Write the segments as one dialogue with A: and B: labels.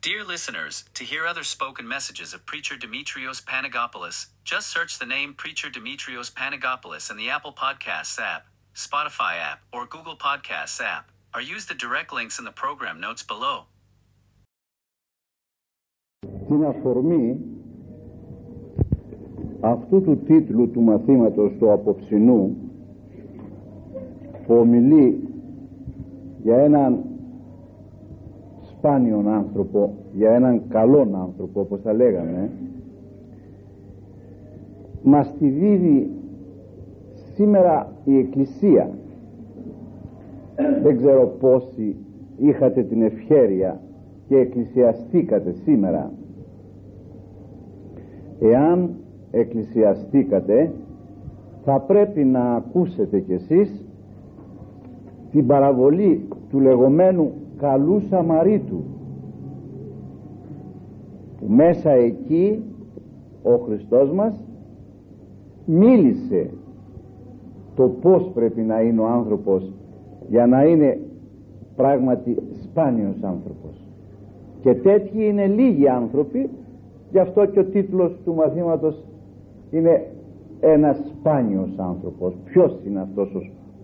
A: Dear listeners, to hear other spoken messages of Preacher Demetrios Panagopoulos, just search the name Preacher Demetrios Panagopoulos in the Apple Podcasts app, Spotify app, or Google Podcasts app, or use the direct links in the program notes below.
B: Την αφορμή αυτού του τίτλου του μαθήματος του απόψινού που ομιλεί για έναν σπάνιον άνθρωπο, για έναν καλόν άνθρωπο όπως θα λέγαμε μας τη δίδει σήμερα η Εκκλησία. Δεν ξέρω πόσοι είχατε την ευχέρεια και εκκλησιαστήκατε σήμερα. Εάν εκκλησιαστήκατε θα πρέπει να ακούσετε κι εσείς την παραβολή του λεγόμενου καλού Σαμαρίτου. Που μέσα εκεί ο Χριστός μας μίλησε το πως πρέπει να είναι ο άνθρωπος για να είναι πράγματι σπάνιος άνθρωπος. Και τέτοιοι είναι λίγοι άνθρωποι γι' αυτό και ο τίτλος του μαθήματος είναι ένας σπάνιος άνθρωπος ποιος είναι αυτός ο,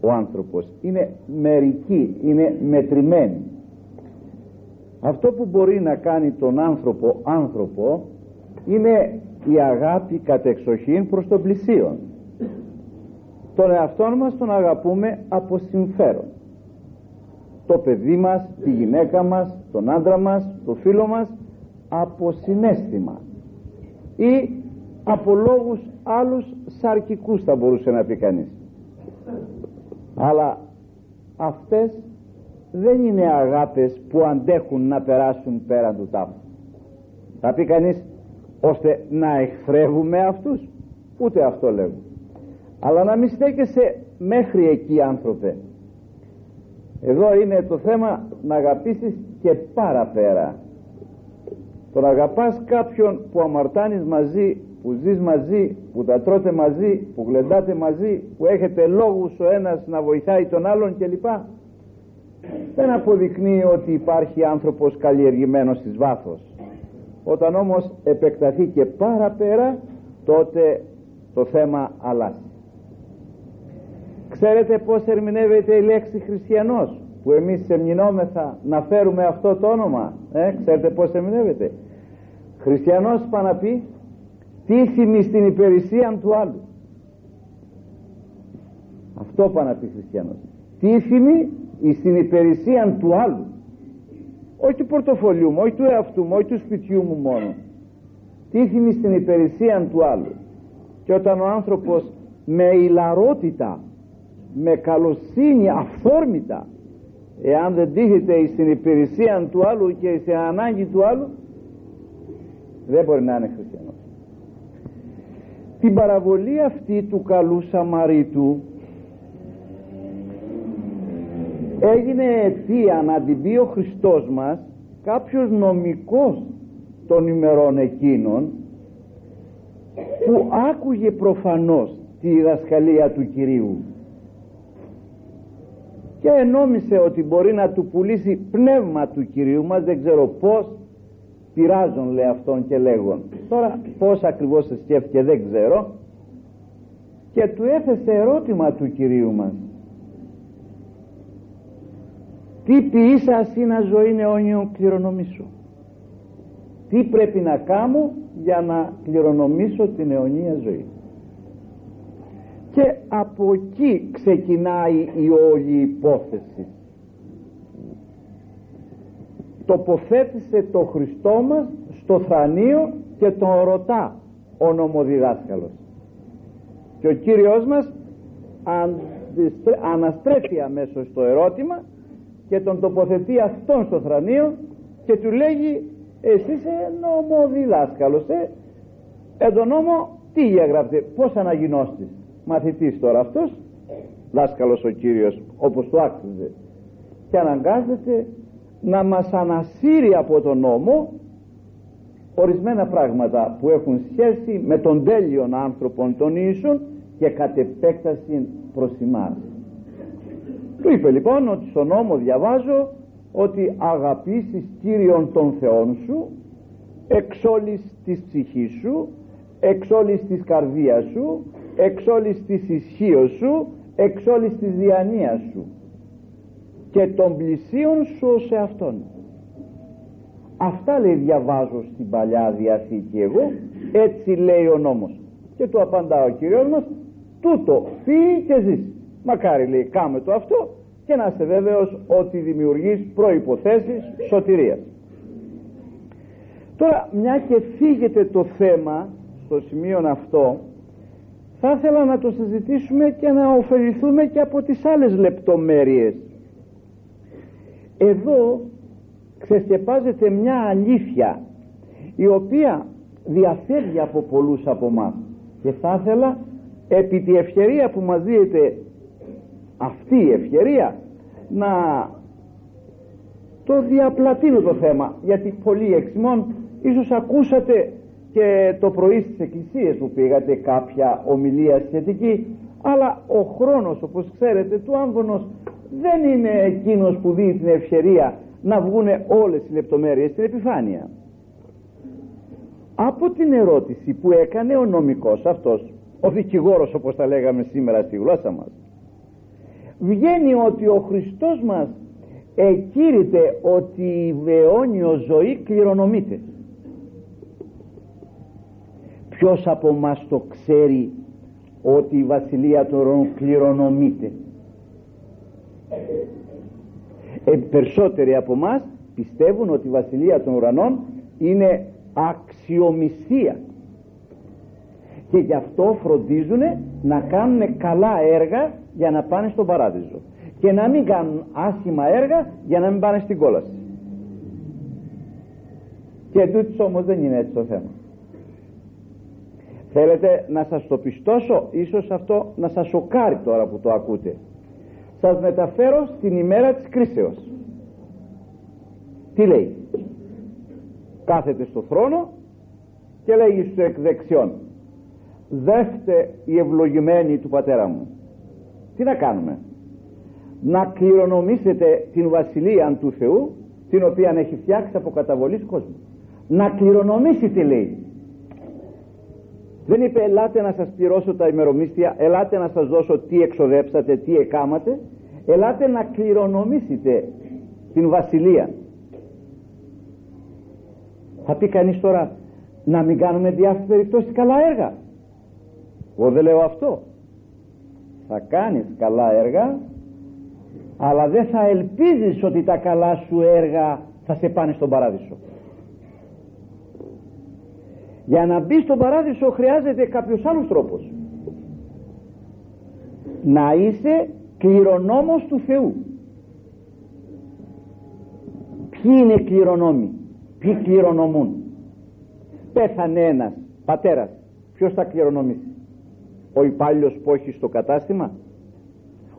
B: ο άνθρωπος; Είναι μερικοί, είναι μετρημένοι αυτό που μπορεί να κάνει τον άνθρωπο άνθρωπο είναι η αγάπη κατεξοχήν προς τον πλησίον. Τον εαυτό μας τον αγαπούμε από συμφέρον. Το παιδί μας, τη γυναίκα μας, τον άντρα μας, το φίλο μας από συνέστημα. Ή από λόγους άλλους σαρκικούς θα μπορούσε να πει κανείς. Αλλά αυτές δεν είναι αγάπες που αντέχουν να περάσουν πέραν του τάφου. Θα πει κανείς ώστε να εχθρεύουμε αυτούς. Ούτε αυτό λέγω αλλά να μην στέκεσαι μέχρι εκεί άνθρωπε. Εδώ είναι το θέμα να αγαπήσεις και παραπέρα. Το να αγαπάς κάποιον που αμαρτάνεις μαζί που ζεις μαζί, που τα τρώτε μαζί, που γλεντάτε μαζί, που έχετε λόγους ο ένας να βοηθάει τον άλλον κλπ. Δεν αποδεικνύει ότι υπάρχει άνθρωπος καλλιεργημένος στις βάθος. Όταν όμως επεκταθεί και παραπέρα, τότε το θέμα αλλάζει. Ξέρετε πώς ερμηνεύεται η λέξη χριστιανός που εμείς εμνηνόμεθα να φέρουμε αυτό το όνομα. Ε, ξέρετε πώς ερμηνεύεται; Χριστιανός πάει να πει τίθιμη στην υπηρεσία του άλλου. Αυτό πάει να πει χριστιανός. Τίθιμη στην υπηρεσία του άλλου. Όχι του πορτοφολιού μου, όχι του εαυτού μου, όχι του σπιτιού μου μόνο. Τίθιμη στην υπηρεσία του άλλου. Και όταν ο άνθρωπος με ηλαρότητα με καλοσύνη αυθόρμητα εάν δεν τύχεται στην υπηρεσία του άλλου και στην ανάγκη του άλλου δεν μπορεί να είναι χριστιανός την παραβολή αυτή του καλού Σαμαρίτου έγινε αιτία να την πει ο Χριστός μας κάποιος νομικός των ημερών εκείνων που άκουγε προφανώς τη διδασκαλία του Κυρίου. Και ενόμισε ότι μπορεί να του πουλήσει πνεύμα του Κυρίου μας δεν ξέρω πως πειράζον λέει αυτόν και λέγον. Τώρα πως ακριβώς σε σκέφτηκε δεν ξέρω. Και του έθεσε ερώτημα του Κυρίου μας τι ποιήσας είναι ζωή αιώνιον κληρονομήσω. Τι πρέπει να κάνω για να κληρονομήσω την αιωνία ζωή. Και από εκεί ξεκινάει η όλη υπόθεση. Τοποθέτησε το Χριστό μας στο θρανίο και τον ρωτά ο νομοδιδάσκαλος. Και ο Κύριος μας αναστρέφει αμέσως το ερώτημα και τον τοποθετεί αυτόν στο θρανίο και του λέγει εσύ είσαι νομοδιδάσκαλος ε, εν τον νόμο τι έγραψε πως αναγινώστης μαθητής τώρα αυτός; Δάσκαλος ο Κύριος όπως το άξιζε και αναγκάζεται να μας ανασύρει από τον νόμο ορισμένα πράγματα που έχουν σχέση με τον τέλειον άνθρωπον των ίσων και κατ' επέκταση προς εμάς. Του είπε λοιπόν ότι στον νόμο διαβάζω ότι αγαπήσεις Κύριον τον Θεόν σου εξ όλης της ψυχής σου εξ όλης της καρδίας σου εξ όλης της ισχύως σου εξ όλης της διανοίας σου. Και των πλησίων σου ως εαυτόν. Αυτά λέει διαβάζω στην Παλιά Διαθήκη εγώ έτσι λέει ο νόμος. Και του απαντά ο Κύριος μας τούτο φύγει και ζεις μακάρι λέει κάμε το αυτό και να είσαι βέβαιος ότι δημιουργείς προϋποθέσεις σωτηρίας. Τώρα μια και φύγεται το θέμα στο σημείο αυτό θα ήθελα να το συζητήσουμε και να ωφεληθούμε και από τις άλλες λεπτομέρειες. Εδώ ξεσκεπάζεται μια αλήθεια η οποία διαφεύγει από πολλούς από μας και θα ήθελα επί τη ευκαιρία που μας δίνεται αυτή η ευκαιρία να το διαπλατείνω το θέμα. Γιατί πολλοί εξημών ίσως ακούσατε και το πρωί στις εκκλησίες που πήγατε κάποια ομιλία σχετική αλλά ο χρόνος όπως ξέρετε του άμβονος δεν είναι εκείνος που δίνει την ευκαιρία να βγούνε όλες οι λεπτομέρειες στην επιφάνεια. Από την ερώτηση που έκανε ο νομικός αυτός ο δικηγόρος όπως τα λέγαμε σήμερα στη γλώσσα μας βγαίνει ότι ο Χριστός μας εκήρυτε ότι η βεώνιο ζωή κληρονομείται. Ποιος από μας το ξέρει ότι η βασιλεία των ουρανών κληρονομείται; Ε, περισσότεροι από μας πιστεύουν ότι η βασιλεία των ουρανών είναι αξιομισία. Και γι' αυτό φροντίζουν να κάνουν καλά έργα για να πάνε στον παράδεισο. Και να μην κάνουν άσχημα έργα για να μην πάνε στην κόλαση. Και τούτος όμως δεν είναι έτσι το θέμα. Θέλετε να σας το πιστώσω ίσως αυτό να σας σοκάρει τώρα που το ακούτε. Σας μεταφέρω στην ημέρα της κρίσεως. Τι λέει; Κάθεται στο θρόνο και λέει στους εκ δεξιών δέχτε η ευλογημένη του πατέρα μου τι να κάνουμε; Να κληρονομήσετε την βασιλεία του Θεού την οποία έχει φτιάξει από καταβολής κόσμου. Να κληρονομήσετε λέει. Δεν είπε ελάτε να σας πληρώσω τα ημερομίσθια ελάτε να σας δώσω τι εξοδέψατε τι εκάματε. Ελάτε να κληρονομήσετε την βασιλεία. Θα πει κανείς τώρα να μην κάνουμε διάφορες περιπτώσεις καλά έργα. Εγώ δεν λέω αυτό θα κάνεις καλά έργα αλλά δεν θα ελπίζεις ότι τα καλά σου έργα θα σε πάνε στον παράδεισο. Για να μπει στον παράδεισο χρειάζεται κάποιος άλλος τρόπος. Να είσαι κληρονόμος του Θεού. Ποιοι είναι κληρονόμοι ποιοι κληρονομούν. Πέθανε ένας πατέρας. Ποιος θα κληρονομήσει; Ο υπάλληλος που έχει στο κατάστημα;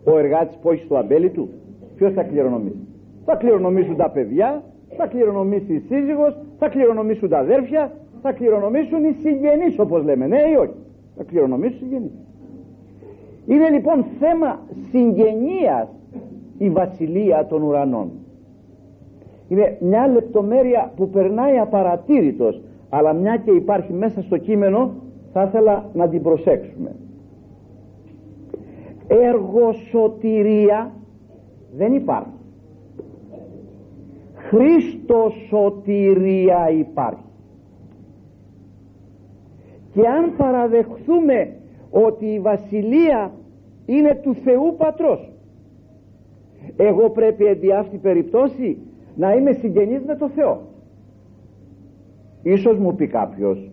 B: Ο εργάτης που έχει στο αμπέλι του; Ποιος θα κληρονομήσει; Θα κληρονομήσουν τα παιδιά θα κληρονομήσει η σύζυγος θα κληρονομήσουν τα αδέρφια θα κληρονομήσουν οι συγγενείς όπως λέμε ναι ή όχι; Θα κληρονομήσουν οι συγγενείς. Είναι λοιπόν θέμα συγγενείας η βασιλεία των ουρανών. Είναι μια λεπτομέρεια που περνάει απαρατήρητος αλλά μια και υπάρχει μέσα στο κείμενο θα ήθελα να την προσέξουμε εργοσωτηρία δεν υπάρχει. Χριστοσωτηρία υπάρχει. Και αν παραδεχθούμε ότι η βασιλεία είναι του Θεού Πατρός εγώ πρέπει εν αυτή περιπτώσει να είμαι συγγενής με το Θεό. Ίσως μου πει κάποιος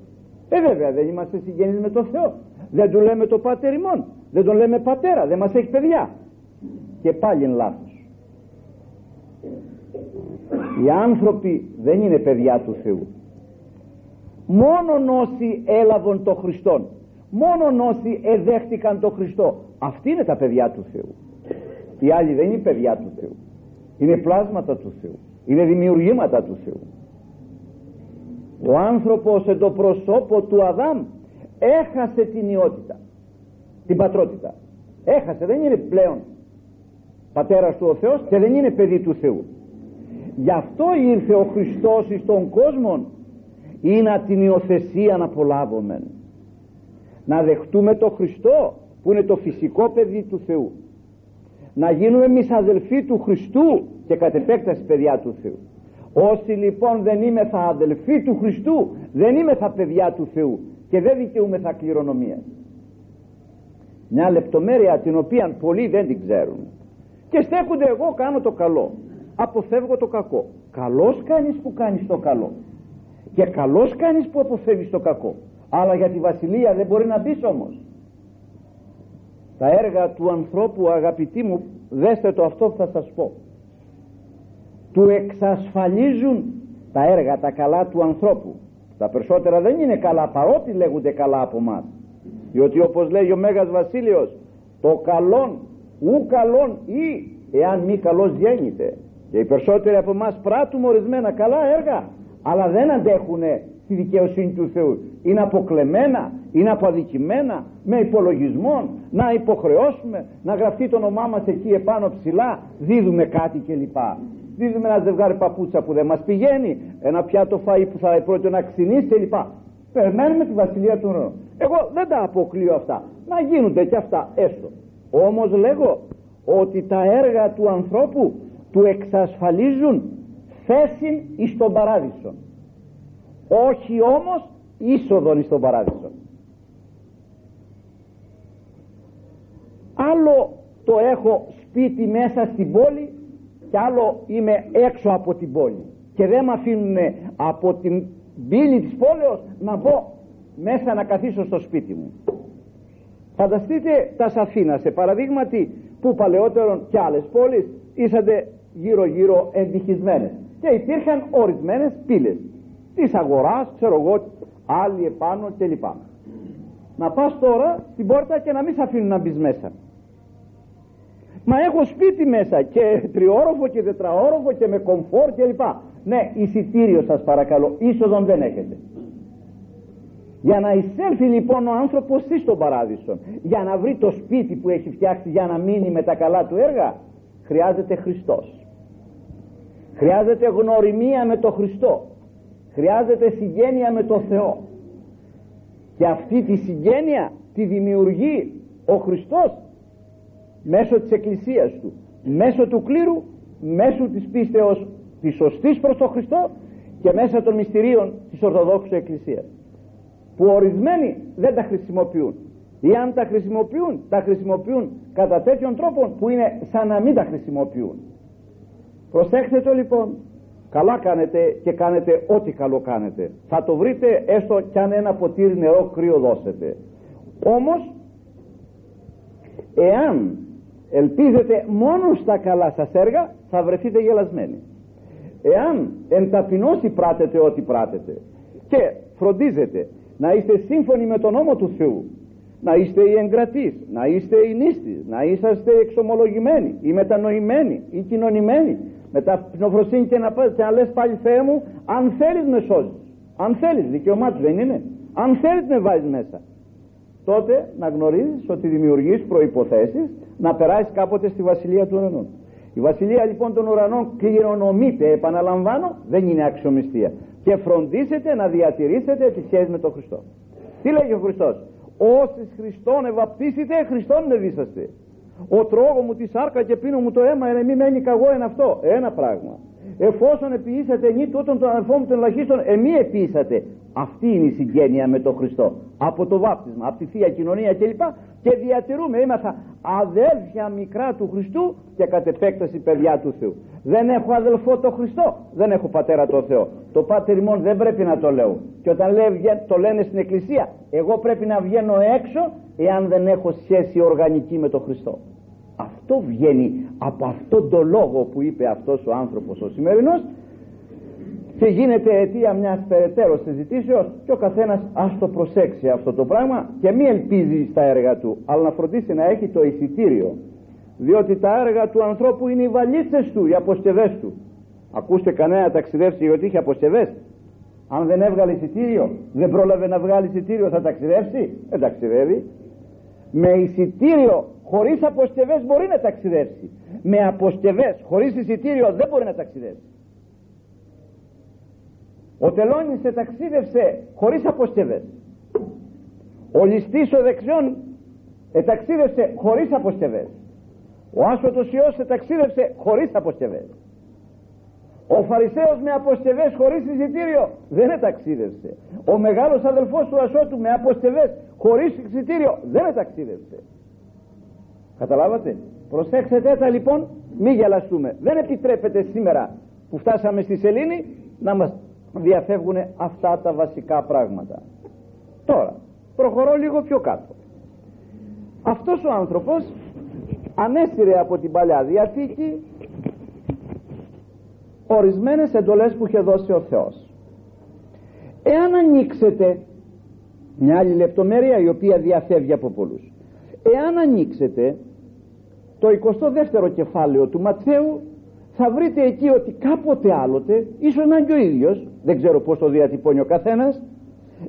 B: ε βέβαια δεν είμαστε συγγενείς με το Θεό. Δεν του λέμε το πάτερ ημών δεν τον λέμε πατέρα δεν μας έχει παιδιά. Και πάλι είναι λάθος. Οι άνθρωποι δεν είναι παιδιά του Θεού. Μόνον όσοι έλαβαν το Χριστόν μόνον όσοι εδέχτηκαν το Χριστό αυτοί είναι τα παιδιά του Θεού. Οι άλλοι δεν είναι παιδιά του Θεού. Είναι πλάσματα του Θεού. Είναι δημιουργήματα του Θεού. Ο άνθρωπος εν το προσώπο του Αδάμ έχασε την ιότητα την πατρότητα. Έχασε δεν είναι πλέον πατέρας του ο Θεός και δεν είναι παιδί του Θεού. Γι' αυτό ήρθε ο Χριστός εις τον κόσμο ή να την υιοθεσία να απολάβουμε να δεχτούμε το Χριστό που είναι το φυσικό παιδί του Θεού. Να γίνουμε εμείς αδελφοί του Χριστού και κατ' επέκταση παιδιά του Θεού. Όσοι λοιπόν δεν είμαι θα αδελφοί του Χριστού δεν είμαι θα παιδιά του Θεού και δεν δικαιούμαι θα κληρονομία μια λεπτομέρεια την οποία πολλοί δεν την ξέρουν. Και στέκονται εγώ κάνω το καλό. Αποφεύγω το κακό. Καλός κάνεις που κάνεις το καλό. Και καλός κάνεις που αποφεύγεις το κακό. Αλλά για τη βασιλεία δεν μπορεί να μπεις όμως. Τα έργα του ανθρώπου αγαπητοί μου δέστε το αυτό που θα σας πω. Του εξασφαλίζουν τα έργα τα καλά του ανθρώπου. Τα περισσότερα δεν είναι καλά παρότι λέγονται καλά από μας διότι όπως λέει ο Μέγας Βασίλειος το καλόν ου καλόν ή εάν μη καλός γέννηται και οι περισσότεροι από εμάς πράττουμε ορισμένα καλά έργα αλλά δεν αντέχουν τη δικαιοσύνη του Θεού. Είναι αποκλεμμένα, είναι αποδικημένα με υπολογισμό να υποχρεώσουμε να γραφτεί το όνομά μας εκεί επάνω ψηλά δίδουμε κάτι κλπ. Δίδουμε ένα ζευγάρι παπούτσα που δεν μας πηγαίνει ένα πιάτο φαΐ που θα πρώτο να ξυνήσει κλπ. Περιμένουμε τη βασιλεία του ουρανού εγώ δεν τα αποκλείω αυτά. Να γίνονται και αυτά έστω. Όμως λέγω ότι τα έργα του ανθρώπου του εξασφαλίζουν θέση εις τον παράδεισο. Όχι όμως είσοδον εις τον παράδεισο. Άλλο το έχω σπίτι μέσα στην πόλη και άλλο είμαι έξω από την πόλη. Και δεν με αφήνουν από την πύλη της πόλεως να μπω μέσα να καθίσω στο σπίτι μου. Φανταστείτε τα Σαφίνα σε παραδείγματι που παλαιότερον και άλλες πόλεις ήσατε γύρω γύρω εντυχισμένες και υπήρχαν ορισμένες πύλες της αγοράς ξέρω εγώ άλλοι επάνω κλπ. Να πας τώρα στην πόρτα και να μην σε αφήνουν να μπεις μέσα. Μα έχω σπίτι μέσα και τριόροφο και τετραόροφο και με κομφόρ κλπ. Ναι εισιτήριο σας παρακαλώ είσοδον δεν έχετε για να εισέλθει λοιπόν ο άνθρωπος στον παράδεισο για να βρει το σπίτι που έχει φτιάξει για να μείνει με τα καλά του έργα χρειάζεται Χριστός. Χρειάζεται γνωριμία με το Χριστό. Χρειάζεται συγγένεια με το Θεό. Και αυτή τη συγγένεια τη δημιουργεί ο Χριστός μέσω της Εκκλησίας Του μέσω του κλήρου μέσω της πίστεως της σωστής προς τον Χριστό και μέσα των μυστηρίων της Ορθοδόξου Εκκλησίας που ορισμένοι δεν τα χρησιμοποιούν. Ή αν τα χρησιμοποιούν τα χρησιμοποιούν κατά τέτοιον τρόπο που είναι σαν να μην τα χρησιμοποιούν. Προσέξτε το λοιπόν. Καλά κάνετε και κάνετε ό,τι καλό κάνετε. Θα το βρείτε έστω κι αν ένα ποτήρι νερό κρύο δώσετε. Όμως εάν ελπίζετε μόνος στα καλά σας έργα θα βρεθείτε γελασμένοι. Εάν εν ταπεινώσει πράτετε ό,τι πράτετε και φροντίζετε να είστε σύμφωνοι με τον νόμο του Θεού. Να είστε οι εγκρατείς, να είστε οι νήστες, να είσαστε εξομολογημένοι ή μετανοημένοι ή κοινωνημένοι με ταπεινοφροσύνη και να, και να λες πάλι Θεέ μου αν θέλεις με σώζεις αν θέλεις δικαιωμά του δεν είναι αν θέλεις με βάζεις μέσα τότε να γνωρίζεις ότι δημιουργείς προϋποθέσεις να περάσεις κάποτε στη Βασιλεία του Ουρανού. Η Βασιλεία λοιπόν των Ουρανών κληρονομείται επαναλαμβάνω δεν είναι αξιομιστία και φροντίσετε να διατηρήσετε τη σχέση με τον Χριστό. Τι λέγει ο Χριστός; Όσοι Χριστόν ευαπτίσετε Χριστόν ευήσαστε ο τρόγο μου τη σάρκα και πίνω μου το αίμα ε, μη μένει καγό είναι αυτό ένα πράγμα. Εφόσον επίησατε νη τούτον τον αδελφό μου τον ελαχίστων εμεί επίησατε αυτή είναι η συγγένεια με τον Χριστό. Από το βάπτισμα, από τη Θεία Κοινωνία κλπ και διατηρούμε ήμαστα αδέλφια μικρά του Χριστού και κατ' επέκταση παιδιά του Θεού. Δεν έχω αδελφό το Χριστό δεν έχω πατέρα το Θεό. Το πάτερ ημών δεν πρέπει να το λέω. Και όταν λέει, το λένε στην εκκλησία εγώ πρέπει να βγαίνω έξω εάν δεν έχω σχέση οργανική με τον Χριστό. Αυτό βγαίνει από αυτόν τον λόγο που είπε αυτός ο άνθρωπος ο σημερινός και γίνεται αιτία μιας περαιτέρω συζητήσεως και ο καθένας ας το προσέξει αυτό το πράγμα και μη ελπίζει στα έργα του αλλά να φροντίσει να έχει το εισιτήριο. Διότι τα έργα του ανθρώπου είναι οι βαλίτσες του, οι αποσκευές του. Ακούστε κανένα ταξιδεύσει γιατί είχε αποσκευές. Αν δεν έβγαλε εισιτήριο δεν πρόλαβε να βγάλει εισιτήριο θα ταξιδεύσει; Δεν ταξιδεύει. Με εισιτήριο χωρίς αποσκευές μπορεί να ταξιδεύσει. Με αποσκευές χωρίς εισιτήριο δεν μπορεί να ταξιδεύσει ο τελώνης εταξίδευσε χωρίς αποσκευές ο ληστής ο δεξιών εταξίδευσε χωρίς αποσκευές ο άσωτος Υιός εταξίδευσε χωρίς αποσκευές ο Φαρισαίος με αποσκευές χωρίς εισιτήριο δεν εταξίδευσε. Ο μεγάλος αδελφός του Ασώτου με αποσκευές χωρίς εισιτήριο δεν εταξίδευσε. Καταλάβατε; Προσέξτε τα λοιπόν μη γελαστούμε. Δεν επιτρέπεται σήμερα που φτάσαμε στη σελήνη να μας διαφεύγουν αυτά τα βασικά πράγματα. Τώρα προχωρώ λίγο πιο κάτω. Αυτός ο άνθρωπος ανέστηρε από την Παλιά Διαθήκη ορισμένες εντολές που είχε δώσει ο Θεός. Εάν ανοίξετε μια άλλη λεπτομέρεια η οποία διαφεύγει από πολλούς. Εάν ανοίξετε το 22ο κεφάλαιο του Ματθαίου θα βρείτε εκεί ότι κάποτε άλλοτε ίσως να είναι και ο ίδιος δεν ξέρω πως το διατυπώνει ο καθένας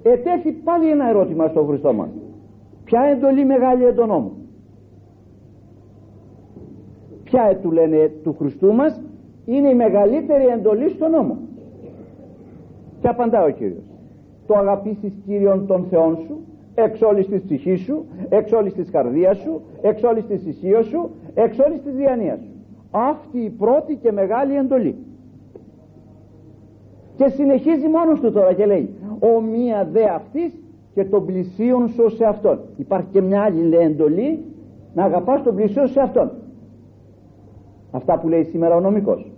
B: ετέθη πάλι ένα ερώτημα στον Χριστό μας. Ποια εντολή μεγάλη εντονό μου ποια του λένε του Χριστού μας είναι η μεγαλύτερη εντολή στον νόμο; Και απαντά ο Κύριος. Το αγαπήσεις Κύριον των Θεών σου εξ όλης της ψυχής σου εξ όλης της καρδίας σου εξ όλης της ισχύως σου εξ όλης της διανοίας σου αυτή η πρώτη και μεγάλη εντολή. Και συνεχίζει μόνος του τώρα και λέει ο μία δε αυτής και τον πλησίον σου σε αυτόν υπάρχει και μια άλλη λέει, εντολή να αγαπάς τον πλησίον σε αυτόν αυτά που λέει σήμερα ο νομικός.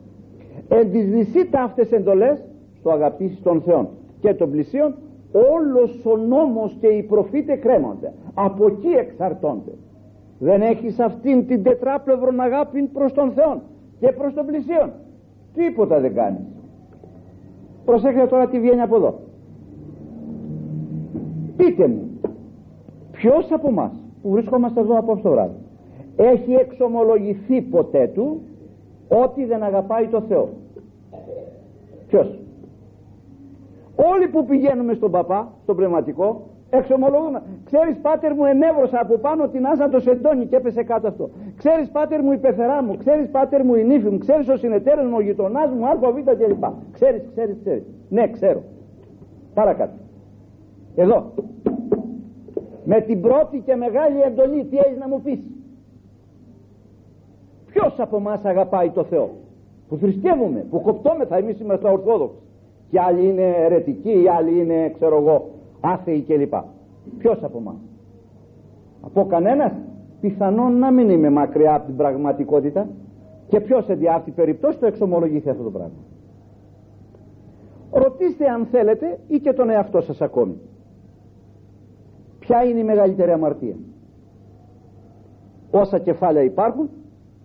B: Εν τις τα αυτές εντολές στο αγαπήσεις των Θεών και των πλησίων όλος ο νόμος και οι προφήτες κρέμονται. Από εκεί εξαρτώνται δεν έχεις αυτήν την τετράπλευρον αγάπη προς τον Θεό και προς τον πλησίον. Τίποτα δεν κάνεις. Προσέχετε τώρα τι βγαίνει από εδώ. Πείτε μου ποιος από εμά που βρισκόμαστε εδώ από το βράδυ έχει εξομολογηθεί ποτέ του ότι δεν αγαπάει το Θεό; Ποιος; Όλοι που πηγαίνουμε στον παπά στον πνευματικό εξομολογούμε. Ξέρεις πάτερ μου ενέβρωσα από πάνω την άζα το σεντόνι και έπεσε κάτω αυτό. Ξέρεις πάτερ μου η πεθερά μου. Ξέρεις πάτερ μου η νύφη μου. Ξέρεις ο συνεταίρος μου ο γειτονάς μου άλφα β κλπ ξέρεις ξέρεις ξέρεις. Ναι ξέρω. Παρακάτω. Εδώ. Με την πρώτη και μεγάλη εντολή τι έχεις να μου πεις; Ποιος από εμάς αγαπάει το Θεό; Που θρησκεύουμε, που κοπτόμεθα εμείς είμαστε ορθόδοξοι. Και άλλοι είναι αιρετικοί, οι άλλοι είναι ξέρω εγώ άθεοι κλπ. Ποιος από εμάς; Από κανένας; Πιθανόν να μην είμαι μακριά από την πραγματικότητα και ποιος σε διάρκεια περιπτώσει το εξομολογηθεί αυτό το πράγμα. Ρωτήστε αν θέλετε ή και τον εαυτό σας ακόμη. Ποια είναι η μεγαλύτερη αμαρτία; Όσα κεφάλαια υπάρχουν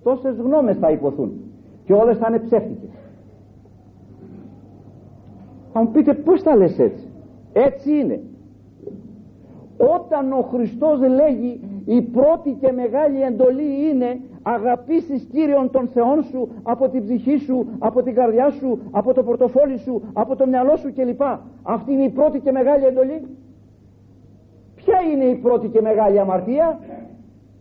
B: τόσες γνώμες θα υποθούν και όλες θα είναι ψεύτικες. Θα μου πείτε πώς τα λες έτσι; Έτσι είναι όταν ο Χριστός λέγει η πρώτη και μεγάλη εντολή είναι αγαπήσεις Κύριον των Θεών σου από την ψυχή σου, από την καρδιά σου, από το πορτοφόλι σου, από το μυαλό σου κλπ. Αυτή είναι η πρώτη και μεγάλη εντολή. Ποια είναι η πρώτη και μεγάλη αμαρτία;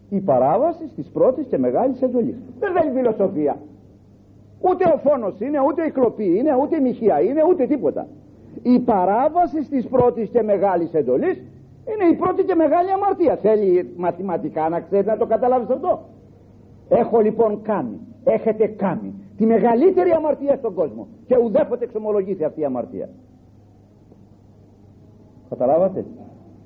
B: Η παράβαση της πρώτης και μεγάλης εντολής. Δεν θέλει φιλοσοφία. Ούτε ο φόνος είναι, ούτε η κλοπή είναι, ούτε η μοιχεία είναι, ούτε τίποτα. Η παράβαση της πρώτης και μεγάλης εντολής είναι η πρώτη και μεγάλη αμαρτία. Θέλει μαθηματικά να ξέρει να το καταλάβεις αυτό. Έχω λοιπόν κάνει έχετε κάνει τη μεγαλύτερη αμαρτία στον κόσμο και ουδέποτε εξομολογήθη αυτή η αμαρτία. Καταλάβατε;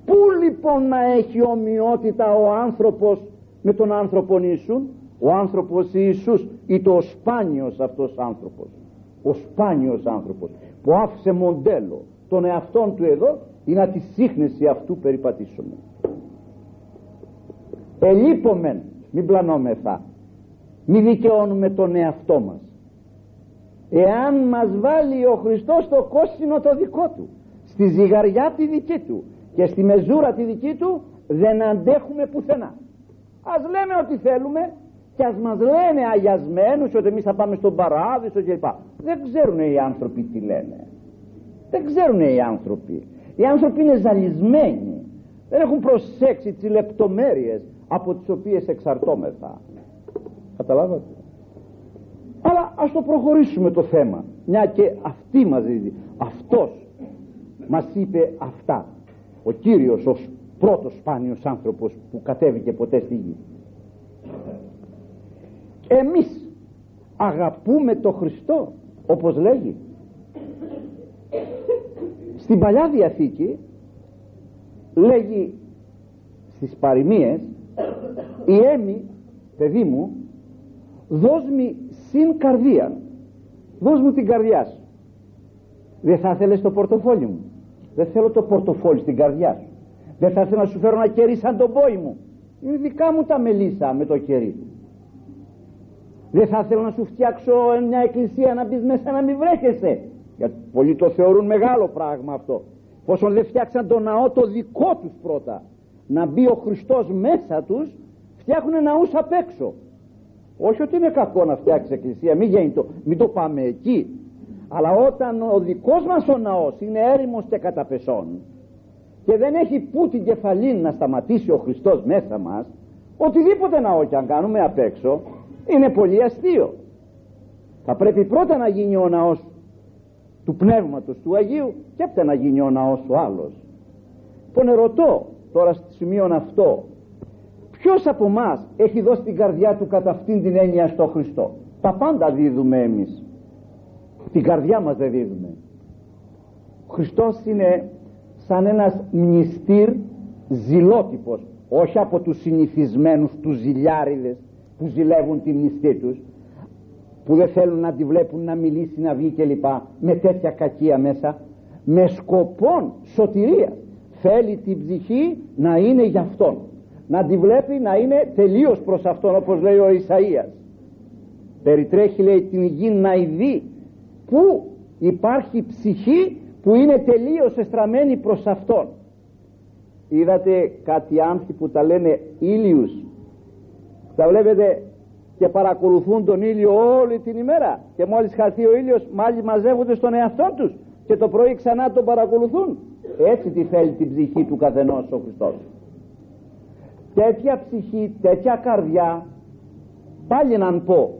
B: Πού λοιπόν να έχει ομοιότητα ο άνθρωπος με τον άνθρωπο Ιησούν ο άνθρωπος Ιησούς ή το σπάνιος αυτός άνθρωπος; Ο σπάνιος άνθρωπος που άφησε μοντέλο τον εαυτόν του εδώ ή να τη σύχνεση αυτού περιπατήσουμε ελείπομεν μην πλανόμεθα. Μην δικαιώνουμε τον εαυτό μας. Εάν μας βάλει ο Χριστός το κόστινο το δικό του στη ζυγαριά τη δική του και στη μεζούρα τη δική του δεν αντέχουμε πουθενά. Ας λέμε ότι θέλουμε και ας μας λένε αγιασμένους ότι εμείς θα πάμε στον παράδεισο κλπ. Δεν ξέρουν οι άνθρωποι τι λένε. Δεν ξέρουν οι άνθρωποι. Οι άνθρωποι είναι ζαλισμένοι. Δεν έχουν προσέξει τις λεπτομέρειες από τις οποίες εξαρτώμεθα. Καταλάβατε; Αλλά ας το προχωρήσουμε το θέμα μια και αυτή μας δίδει. Αυτός μας είπε αυτά. Ο Κύριος ως πρώτος σπάνιος άνθρωπος που κατέβηκε ποτέ στη γη εμείς αγαπούμε το Χριστό όπως λέγει. Στην Παλιά Διαθήκη λέγει στις παροιμίες η έμι παιδί μου δώσ' μου συν καρδία δώσ' μου την καρδιά σου δεν θα ήθελες το πορτοφόλι μου. Δεν θέλω το πορτοφόλι στην καρδιά σου. Δεν θα ήθελα να σου φέρω ένα κερί σαν τον πόη μου. Είναι δικά μου τα μελίσσα με το κερί δεν θα ήθελα να σου φτιάξω μια εκκλησία να μπεις μέσα να μην βρέχεσαι. Γιατί πολλοί το θεωρούν μεγάλο πράγμα αυτό. Πόσο δεν φτιάξαν το ναό το δικό τους πρώτα. Να μπει ο Χριστός μέσα τους φτιάχνουν ναούς απ' έξω. Όχι ότι είναι κακό να φτιάξεις εκκλησία μην, το, μην το πάμε εκεί. Αλλά όταν ο δικός μας ο ναός είναι έρημος και καταπεσών και δεν έχει που την κεφαλή να σταματήσει ο Χριστός μέσα μας οτιδήποτε ναό και αν κάνουμε απ' έξω είναι πολύ αστείο. Θα πρέπει πρώτα να γίνει ο ναός του Πνεύματος του Αγίου και έπειτα να γίνει ο ναός ο άλλος. Λοιπόν ρωτώ τώρα στο σημείο αυτό. Ποιος από εμά έχει δώσει την καρδιά του κατά αυτήν την έννοια στο Χριστό; Τα πάντα δίδουμε εμείς. Την καρδιά μας δεν δίδουμε. Ο Χριστός είναι σαν ένας μνηστήρ ζηλότυπος όχι από τους συνηθισμένους τους ζηλιάριδες που ζηλεύουν τη μνηστή τους που δεν θέλουν να τη βλέπουν να μιλήσει να βγει κλπ. Με τέτοια κακία μέσα με σκοπόν σωτηρία. Θέλει την ψυχή να είναι για αυτόν. Να τη βλέπει να είναι τελείως προς αυτόν όπως λέει ο Ισαΐας. Περιτρέχει λέει την γη να ειδεί που υπάρχει ψυχή που είναι τελείως εστραμμένη προς αυτόν. Είδατε κάτι άνθη που τα λένε ήλιους; Τα βλέπετε και παρακολουθούν τον ήλιο όλη την ημέρα. Και μόλις χαθεί ο ήλιος μάλλον μαζεύονται στον εαυτό τους και το πρωί ξανά τον παρακολουθούν. Έτσι τη θέλει την ψυχή του καθενός ο Χριστός. Τέτοια ψυχή, τέτοια καρδιά πάλι να πω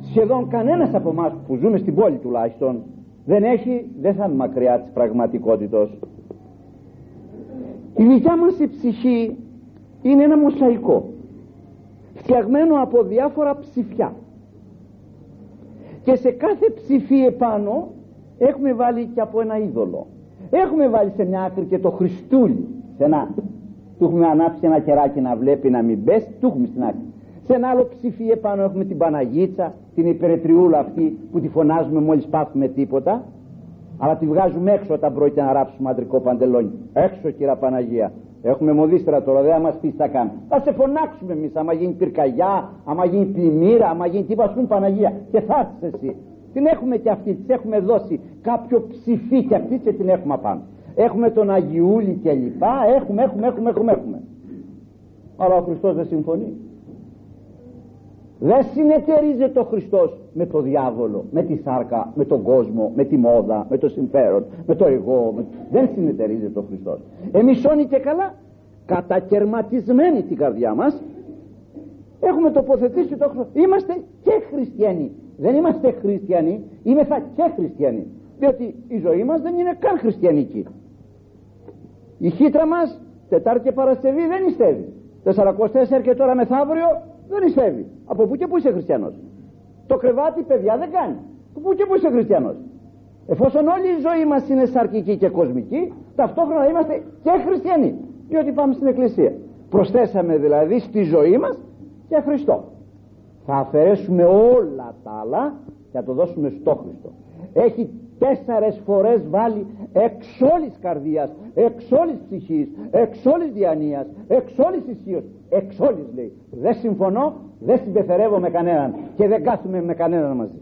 B: σχεδόν κανένας από εμάς που ζούμε στην πόλη τουλάχιστον δεν έχει, δεν θα είναι μακριά της πραγματικότητος. Η δικιά μας η ψυχή είναι ένα μοσαϊκό φτιαγμένο από διάφορα ψηφιά. Και σε κάθε ψηφί επάνω έχουμε βάλει και από ένα είδωλο. Έχουμε βάλει σε μια άκρη και το Χριστούλι σε ένα, του έχουμε ανάψει ένα κεράκι να βλέπει να μην πέσει του έχουμε στην άκρη. Σε ένα άλλο ψηφί επάνω έχουμε την Παναγίτσα την υπερετριούλα αυτή που τη φωνάζουμε μόλις πάθουμε τίποτα αλλά τη βγάζουμε έξω όταν πρόκειται να ράψουμε αντρικό παντελόνι. Έξω κυρία Παναγία Έχουμε μοδίστρα τώρα, δεν θα μα πει τι θα κάνει. Θα σε φωνάξουμε εμείς, άμα γίνει πυρκαγιά, άμα γίνει πλημμύρα, άμα γίνει τίποτα, ας πούμε Παναγία. Και θα έρθεις εσύ. Την έχουμε και αυτή, της έχουμε δώσει κάποιο ψηφί και αυτή και την έχουμε απάνω. Έχουμε τον Αγιούλη και λοιπά, έχουμε, έχουμε, έχουμε, έχουμε, έχουμε. Αλλά ο Χριστός δεν συμφωνεί. Δεν συνεταιρίζεται ο Χριστός με το διάβολο, με τη σάρκα, με τον κόσμο, με τη μόδα, με το συμφέρον, με το εγώ. Με... Δεν συνεταιρίζεται ο Χριστός. Εμείς όνει και καλά, κατακαιρματισμένη την καρδιά μας, έχουμε τοποθετήσει το Χριστό. Είμαστε και χριστιανοί. Δεν είμαστε χριστιανοί, είμαστε και χριστιανοί. Διότι η ζωή μας δεν είναι καν χριστιανική. Η χύτρα μας Τετάρτη και Παρασκευή δεν νηστεύει. 44 και τώρα μεθαύριο δεν νηστεύει. Από πού και πού είσαι χριστιανός; Το κρεβάτι παιδιά δεν κάνει. Από πού και πού είσαι χριστιανός; Εφόσον όλη η ζωή μας είναι σαρκική και κοσμική, ταυτόχρονα είμαστε και χριστιανοί. Διότι πάμε στην εκκλησία. Προσθέσαμε δηλαδή στη ζωή μας και Χριστό. Θα αφαιρέσουμε όλα τα άλλα και θα το δώσουμε στο Χριστό. Έχει τέσσερες φορές βάλει εξ όλης καρδίας, εξ όλης ψυχής, εξ όλης διανοίας, εξ όλης ισχύως, εξ όλης λέει. Δεν συμφωνώ, δεν συμπεθερεύω με κανέναν και δεν κάθομαι με κανέναν μαζί.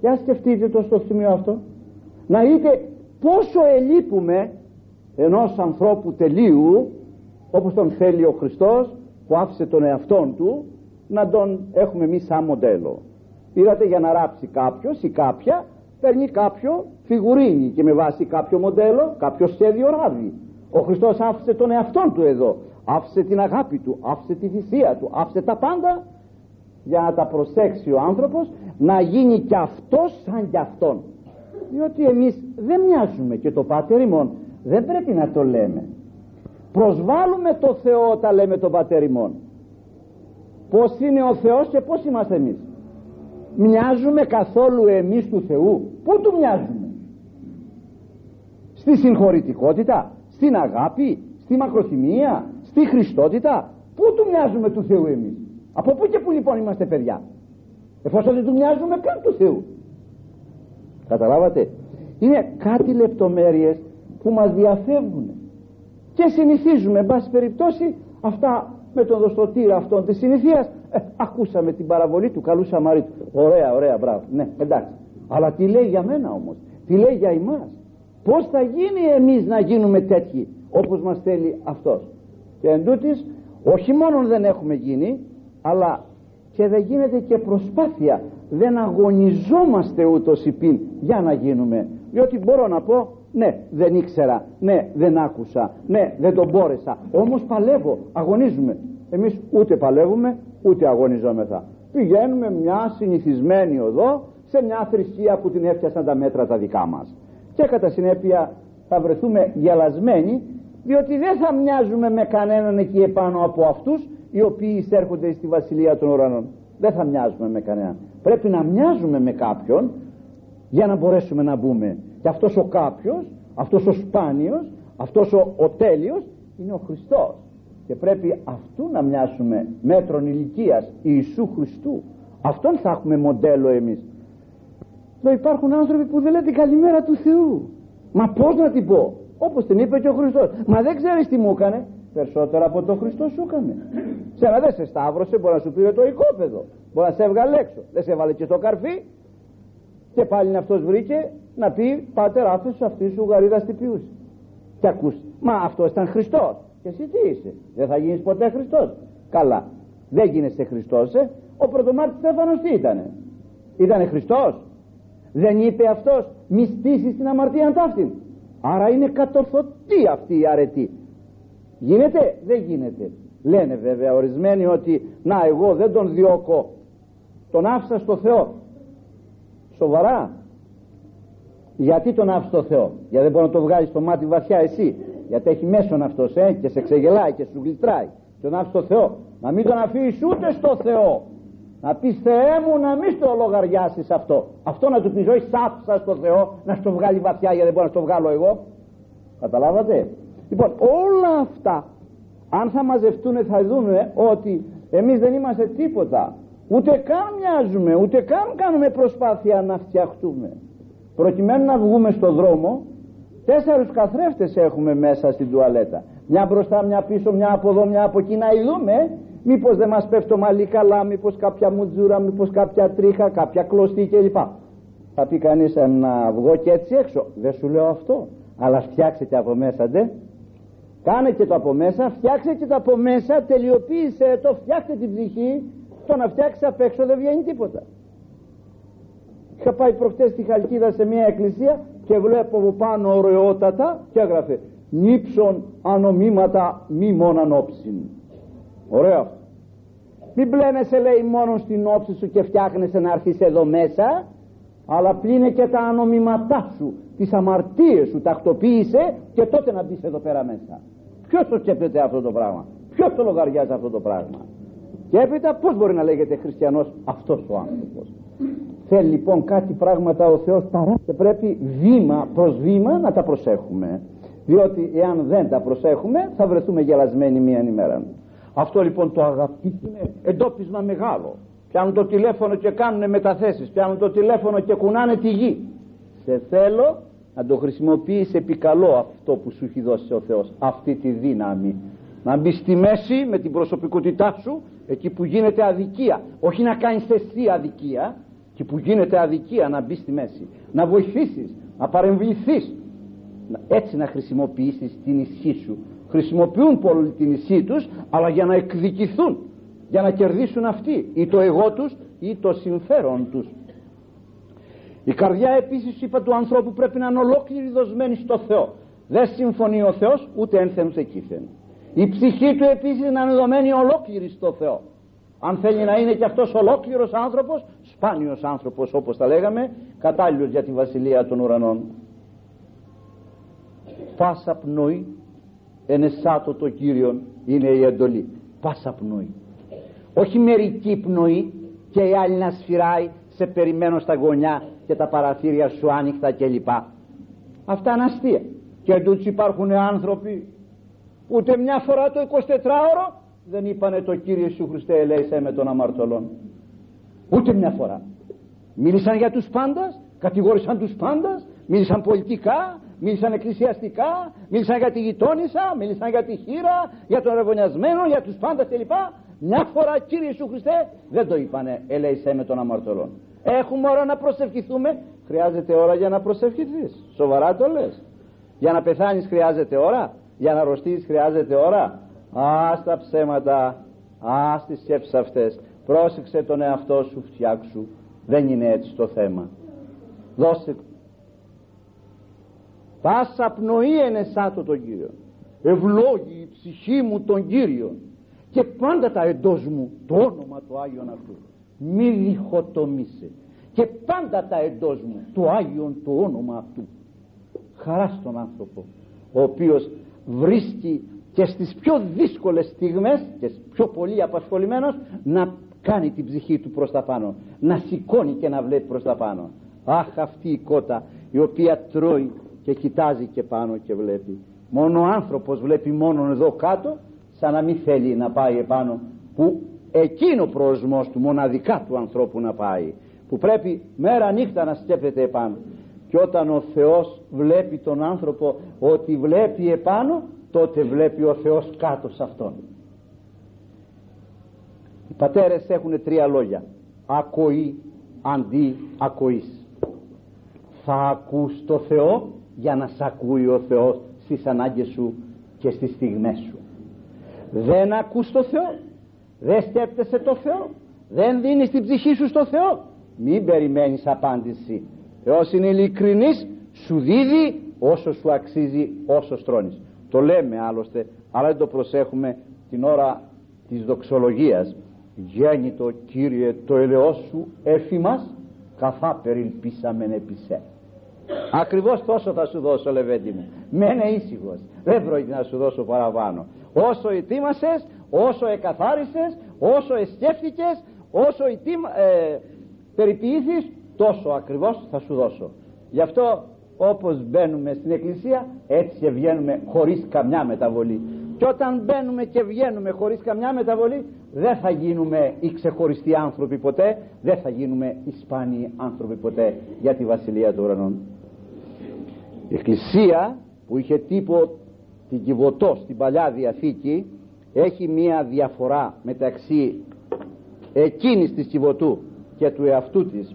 B: Για σκεφτείτε το στο σημείο αυτό. Να δείτε πόσο ελείπουμε ενός ανθρώπου τελείου όπως τον θέλει ο Χριστός που άφησε τον εαυτόν του να τον έχουμε εμείς σαν μοντέλο. Είδατε για να ράψει κάποιος ή κάποια παίρνει κάποιο φιγουρίνι και με βάση κάποιο μοντέλο, κάποιο σχέδιο ράβει. Ο Χριστός άφησε τον εαυτόν του εδώ, άφησε την αγάπη του, άφησε τη θυσία του, άφησε τα πάντα για να τα προσέξει ο άνθρωπος να γίνει κι αυτός σαν κι αυτόν. διότι εμείς δεν μοιάζουμε και το Πάτερ ημών. Δεν πρέπει να το λέμε. Προσβάλλουμε το Θεό όταν λέμε το Πατέρ ημών. Πως είναι ο Θεός και πως είμαστε εμείς μοιάζουμε καθόλου εμείς του Θεού. Πού του μοιάζουμε; Στη συγχωρητικότητα στην αγάπη στη μακροθυμία στη χριστότητα. Πού του μοιάζουμε του Θεού εμείς; Από πού και πού λοιπόν είμαστε παιδιά; Εφόσον δεν του μοιάζουμε καν του Θεού. Καταλάβατε; Είναι κάτι λεπτομέρειες που μας διαφεύγουν. Και συνηθίζουμε εν πάση περιπτώσει αυτά με τον δοστοτήρα αυτόν της συνηθίας ε, ακούσαμε την παραβολή του καλού Σαμαρίτου. Ωραία ωραία μπράβο. Ναι εντάξει. Αλλά τι λέει για μένα όμως; Τι λέει για εμάς; Πως θα γίνει εμείς να γίνουμε τέτοιοι όπως μας θέλει αυτός. Και εν τούτης, όχι μόνο δεν έχουμε γίνει αλλά και δεν γίνεται και προσπάθεια. Δεν αγωνιζόμαστε ούτως υπήν για να γίνουμε. Διότι μπορώ να πω ναι δεν ήξερα ναι δεν άκουσα ναι δεν τον μπόρεσα. Όμως παλεύω αγωνίζουμε εμείς ούτε παλεύουμε ούτε αγωνιζόμεθα. Πηγαίνουμε μια συνηθισμένη οδό σε μια θρησκεία που την έφτιασαν τα μέτρα τα δικά μας. Και κατά συνέπεια θα βρεθούμε γελασμένοι διότι δεν θα μοιάζουμε με κανέναν εκεί επάνω από αυτούς οι οποίοι εισέρχονται στη βασιλεία των ουρανών. Δεν θα μοιάζουμε με κανέναν. Πρέπει να μοιάζουμε με κάποιον για να μπορέσουμε να μπούμε. Και αυτός ο κάποιος αυτός ο σπάνιος αυτός ο, ο τέλειος είναι ο Χριστός και πρέπει αυτού να μοιάσουμε μέτρων ηλικίας Ιησού Χριστού. Αυτόν θα έχουμε μοντέλο εμείς. Εδώ υπάρχουν άνθρωποι που δεν λένε την καλημέρα του Θεού. Μα πως να την πω; Όπως την είπε και ο Χριστός. Μα δεν ξέρεις τι μου έκανε. Περισσότερα από τον Χριστό σου έκανε. Σε ένα δεν σε σταύρωσε μπορεί να σου πήρε το οικόπεδο. Μπορεί να σε έβγαλε έξω. Δεν σε έβαλε και στο καρφί. Και πάλι αυτός βρήκε να πει πάτερ άφησε αυτή σου γαρίδα στην ποιούση και ακούς μα αυτός ήταν Χριστός και εσύ τι είσαι. Δεν θα γίνεις ποτέ Χριστός. Καλά. Δεν γίνεσαι Χριστός ε; ο πρωτομάρτης Στέφανος τι ήτανε. Ήτανε Χριστός. Δεν είπε αυτός μη στήσεις την αμαρτία ταύτην άρα είναι κατορθωτή αυτή η αρετή. Γίνεται; Δεν γίνεται. Λένε βέβαια ορισμένοι ότι να εγώ δεν τον διώκω. Τον άφησα στο Θεό σοβαρά. Γιατί τον άφησε στο Θεό; Γιατί δεν μπορεί να το βγάλεις στο μάτι βαθιά εσύ γιατί έχει μέσον αυτός ε, και σε ξεγελάει και σου γλιτράει τον άφησε στο Θεό. Να μην τον αφήσεις ούτε στο Θεό. Να πεις Θεέ μου να μην στο λογαριάσεις αυτό αυτό να του πεις ζωή άφησα στο Θεό να στο βγάλει βαθιά γιατί δεν μπορώ να στο βγάλω εγώ καταλάβατε. Λοιπόν όλα αυτά αν θα μαζευτούν θα δούμε ότι εμείς δεν είμαστε τίποτα. Ούτε καν μοιάζουμε ούτε καν κάνουμε προσπάθεια να φτιαχτούμε. Προκειμένου να βγούμε στο δρόμο τέσσερους καθρέφτες έχουμε μέσα στην τουαλέτα. Μια μπροστά μια πίσω μια από εδώ μια από εκεί. Να ειδούμε μήπως δεν μας πέφτει το μαλλί καλά μήπως κάποια μουτζούρα μήπως κάποια τρίχα κάποια κλωστή κλπ. Θα πει κανείς «Ε, να βγω και έτσι έξω δεν σου λέω αυτό. Αλλά φτιάξε και από μέσα ντε κάνε και το από μέσα φτιάξε και το από μέσα τελειοποίησε το φτιάξε την ψυχή. Το να φτιάξεις απ' έξω δεν βγαίνει τίποτα. Είχα πάει προχτές στη Χαλκίδα σε μια εκκλησία και βλέπω από πάνω ωραιότατα και έγραφε νύψων ανομήματα μη μόναν όψιν ωραίο. Αυτό μην πλένεσαι λέει μόνο στην όψη σου και φτιάχνεσαι να έρθεις εδώ μέσα αλλά πλύνε και τα ανομήματά σου τις αμαρτίες σου τακτοποίησε και τότε να μπεις εδώ πέρα μέσα. Ποιος το σκέφτεται αυτό το πράγμα; Ποιος το λογαριάζει αυτό το πράγμα; Και έπειτα πώς μπορεί να λέγεται χριστιανός αυτός ο άνθρωπος; Θέλει λοιπόν κάτι πράγματα ο Θεός παρά και πρέπει βήμα προς βήμα να τα προσέχουμε. Διότι εάν δεν τα προσέχουμε θα βρεθούμε γελασμένοι μία ημέρα αυτό λοιπόν το αγαπητό είναι εντόπισμα μεγάλο. Πιάνουν το τηλέφωνο και κάνουν μεταθέσεις. Πιάνουν το τηλέφωνο και κουνάνε τη γη. Σε θέλω να το χρησιμοποιείς επικαλώ αυτό που σου έχει δώσει ο Θεός αυτή τη δύναμη. Να μπεις στη μέση με την προσωπικότητά σου εκεί που γίνεται αδικία. Όχι να κάνεις εσύ αδικία εκεί που γίνεται αδικία να μπεις στη μέση. Να βοηθήσεις, να παρεμβληθείς έτσι να χρησιμοποιήσεις την ισχύ σου. Χρησιμοποιούν πολύ την ισχύ τους αλλά για να εκδικηθούν. Για να κερδίσουν αυτοί ή το εγώ τους ή το συμφέρον τους. Η καρδιά επίσης είπα του ανθρώπου πρέπει να είναι ολόκληρη δοσμένη στο Θεό. Δεν συμφωνεί ο Θεός ούτε ένθεν εκείθεν η ψυχή του επίσης να είναι δομένη ολόκληρη στο Θεό. Αν θέλει να είναι και αυτός ολόκληρος άνθρωπος σπάνιος άνθρωπος όπως τα λέγαμε κατάλληλος για τη βασιλεία των ουρανών. Πάσα πνοή ενεσάτο το Κύριον είναι η εντολή. Πάσα πνοή όχι μερική πνοή και η άλλη να σφυράει σε περιμένω στα γωνιά και τα παραθύρια σου άνοιχτα κλπ. Αυτά είναι αστεία. Και εντούτοις υπάρχουν άνθρωποι ούτε μια φορά το 24ωρο δεν είπανε το Κύριε Σου Χριστέ ελέησέ με των αμαρτωλών ούτε μια φορά. Μίλησαν για τους πάντας κατηγόρησαν τους πάντας μίλησαν πολιτικά μίλησαν εκκλησιαστικά μίλησαν για τη γειτόνισσα μίλησαν για τη χείρα για τον ρεβονιασμένο για τους πάντας κλπ. Μια φορά Κύριε Σου Χριστέ δεν το είπανε ελέησέ με των αμαρτωλών έχουμε ώρα να προσευχηθούμε. Χρειάζεται ώρα για να προσευχηθείς. Σοβαρά το λες. Για να πεθάνεις χρειάζεται ώρα. Για να αρρωστείς χρειάζεται ώρα. Ας τα ψέματα ας τις σκέψεις αυτές πρόσεξε τον εαυτό σου φτιάξου. Δεν είναι έτσι το θέμα. Δώσε. Πάσα πνοή ενεσάτω τον Κύριο. Ευλόγη η ψυχή μου τον Κύριο. Και πάντα τα εντός μου το όνομα του Άγιον αυτού. Μη διχοτομήσε. Και πάντα τα εντός μου το Άγιον το όνομα αυτού. Χαρά στον άνθρωπο ο οποίος βρίσκει και στις πιο δύσκολες στιγμές και πιο πολύ απασχολημένος να κάνει την ψυχή του προς τα πάνω να σηκώνει και να βλέπει προς τα πάνω. Αχ αυτή η κότα η οποία τρώει και κοιτάζει και πάνω και βλέπει. Μόνο ο άνθρωπος βλέπει μόνο εδώ κάτω σαν να μην θέλει να πάει επάνω που εκείνο προορισμός του μοναδικά του ανθρώπου να πάει που πρέπει μέρα νύχτα να σκέφτεται επάνω. Και όταν ο Θεός βλέπει τον άνθρωπο ότι βλέπει επάνω τότε βλέπει ο Θεός κάτω σε αυτόν οι πατέρες έχουν τρία λόγια. Ακοή αντί ακοής. Θα ακούς το Θεό για να σ' ακούει ο Θεός στις ανάγκες σου και στις στιγμές σου. Δεν ακούς το Θεό. Δεν σκέπτεσαι το Θεό. Δεν δίνεις την ψυχή σου στο Θεό. Μην περιμένεις απάντηση. Θεός είναι ειλικρινής σου δίδει όσο σου αξίζει όσο στρώνεις. Το λέμε άλλωστε αλλά δεν το προσέχουμε την ώρα της δοξολογίας γέννητο Κύριε το ελαιός σου έφημας καθά περιλπίσαμεν επισέ ακριβώς τόσο θα σου δώσω λεβέντη μου. Μένε ήσυχος δεν πρόκειται να σου δώσω παραπάνω. Όσο ετοίμασες όσο εκαθάρισες όσο εσκέφτηκες όσο ετοιμα, ε, περιποιήθης τόσο ακριβώς θα σου δώσω. Γι' αυτό όπως μπαίνουμε στην εκκλησία έτσι και βγαίνουμε χωρίς καμιά μεταβολή και όταν μπαίνουμε και βγαίνουμε χωρίς καμιά μεταβολή δεν θα γίνουμε οι ξεχωριστοί άνθρωποι ποτέ δεν θα γίνουμε οι σπάνιοι άνθρωποι ποτέ. Για τη Βασιλεία των Ουρανών η Εκκλησία που είχε τύπο την Κιβωτό στην Παλιά Διαθήκη έχει μία διαφορά μεταξύ εκείνης της Κιβωτού και του εαυτού της.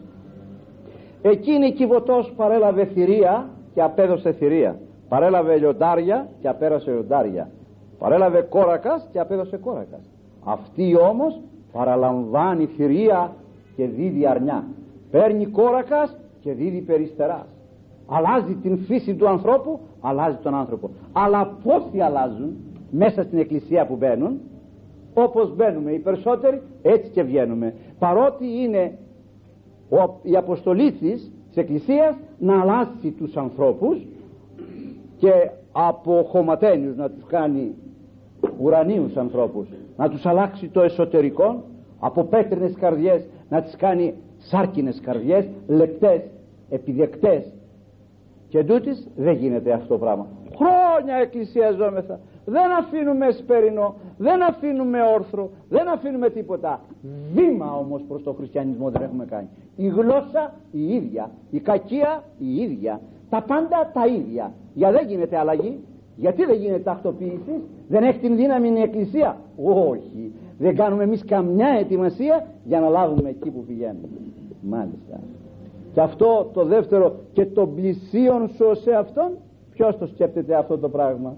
B: Εκείνη η Κιβωτός παρέλαβε θηρία και απέδωσε θηρία. Παρέλαβε λιοντάρια και απέρασε λιοντάρια παρέλαβε κόρακας και απέδωσε κόρακας. Αυτή όμως παραλαμβάνει θηρία και δίδει αρνιά. Παίρνει κόρακας και δίδει περιστεράς. Αλλάζει την φύση του ανθρώπου αλλάζει τον άνθρωπο. Αλλά πόσοι αλλάζουν μέσα στην εκκλησία που μπαίνουν όπως μπαίνουμε οι περισσότεροι έτσι και βγαίνουμε. Παρότι είναι η αποστολή της της εκκλησίας να αλλάξει τους ανθρώπους και από χωματένιους να τους κάνει ουρανίους ανθρώπους. Να τους αλλάξει το εσωτερικό από πέτρινες καρδιές να τις κάνει σάρκινες καρδιές λεπτές, επιδεκτές και τούτης δεν γίνεται αυτό το πράγμα. Χρόνια εκκλησιαζόμεθα. Δεν αφήνουμε σπερινό δεν αφήνουμε όρθρο δεν αφήνουμε τίποτα. Βήμα όμως προς το χριστιανισμό δεν έχουμε κάνει. Η γλώσσα η ίδια η κακία η ίδια. Τα πάντα τα ίδια. Για δεν γίνεται αλλαγή γιατί δεν γίνεται τακτοποίηση δεν έχει την δύναμη η εκκλησία. Όχι. Δεν κάνουμε εμείς καμιά ετοιμασία για να λάβουμε εκεί που πηγαίνουμε. Μάλιστα. Και αυτό το δεύτερο και το πλησίον σου σε αυτόν ποιος το σκέπτεται αυτό το πράγμα;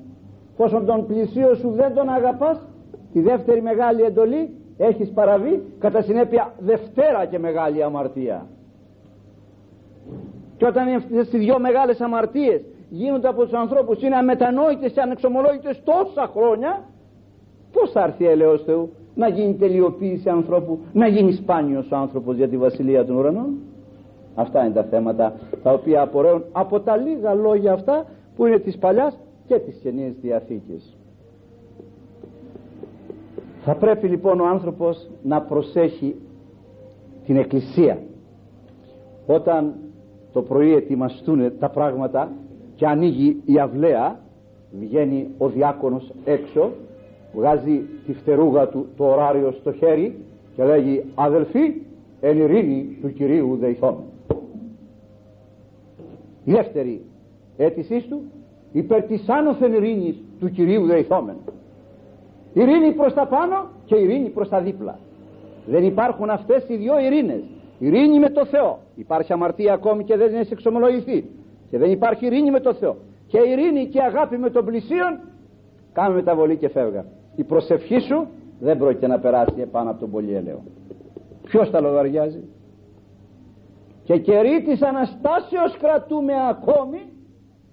B: Πόσο τον πλησίο σου δεν τον αγαπάς τη δεύτερη μεγάλη εντολή έχεις παραβεί κατά συνέπεια δευτέρα και μεγάλη αμαρτία. Και όταν αυτές οι δυο μεγάλες αμαρτίες γίνονται από τους ανθρώπους είναι αμετανόητες και ανεξομολόγητες τόσα χρόνια πώς θα έρθει έλεος Θεού να γίνει τελειοποίηση ανθρώπου να γίνει σπάνιος ο άνθρωπος για τη βασιλεία των ουρανών; Αυτά είναι τα θέματα τα οποία απορρέουν από τα λίγα λόγια αυτά που είναι της Παλιάς και της Καινής Διαθήκης. Θα πρέπει λοιπόν ο άνθρωπος να προσέχει την εκκλησία. Όταν το πρωί ετοιμαστούν τα πράγματα και ανοίγει η αυλαία βγαίνει ο διάκονος έξω βγάζει τη φτερούγα του το ωράριο στο χέρι και λέγει αδελφοί εν ειρήνη του Κυρίου δεηθών η δεύτερη αίτησή του υπέρ της άνωθεν ειρήνης του Κυρίου δεηθόμεν ειρήνη προς τα πάνω και ειρήνη προς τα δίπλα. Δεν υπάρχουν αυτές οι δυο ειρήνες. Ειρήνη με το Θεό. Υπάρχει αμαρτία ακόμη και δεν έχει εξομολογηθεί και δεν υπάρχει ειρήνη με το Θεό. Και ειρήνη και αγάπη με τον πλησίον κάνουμε μεταβολή και φεύγα. Η προσευχή σου δεν πρόκειται να περάσει επάνω από τον πολυέλαιο. Ποιος τα λογαριάζει; Και κερί της Αναστάσεως κρατούμε ακόμη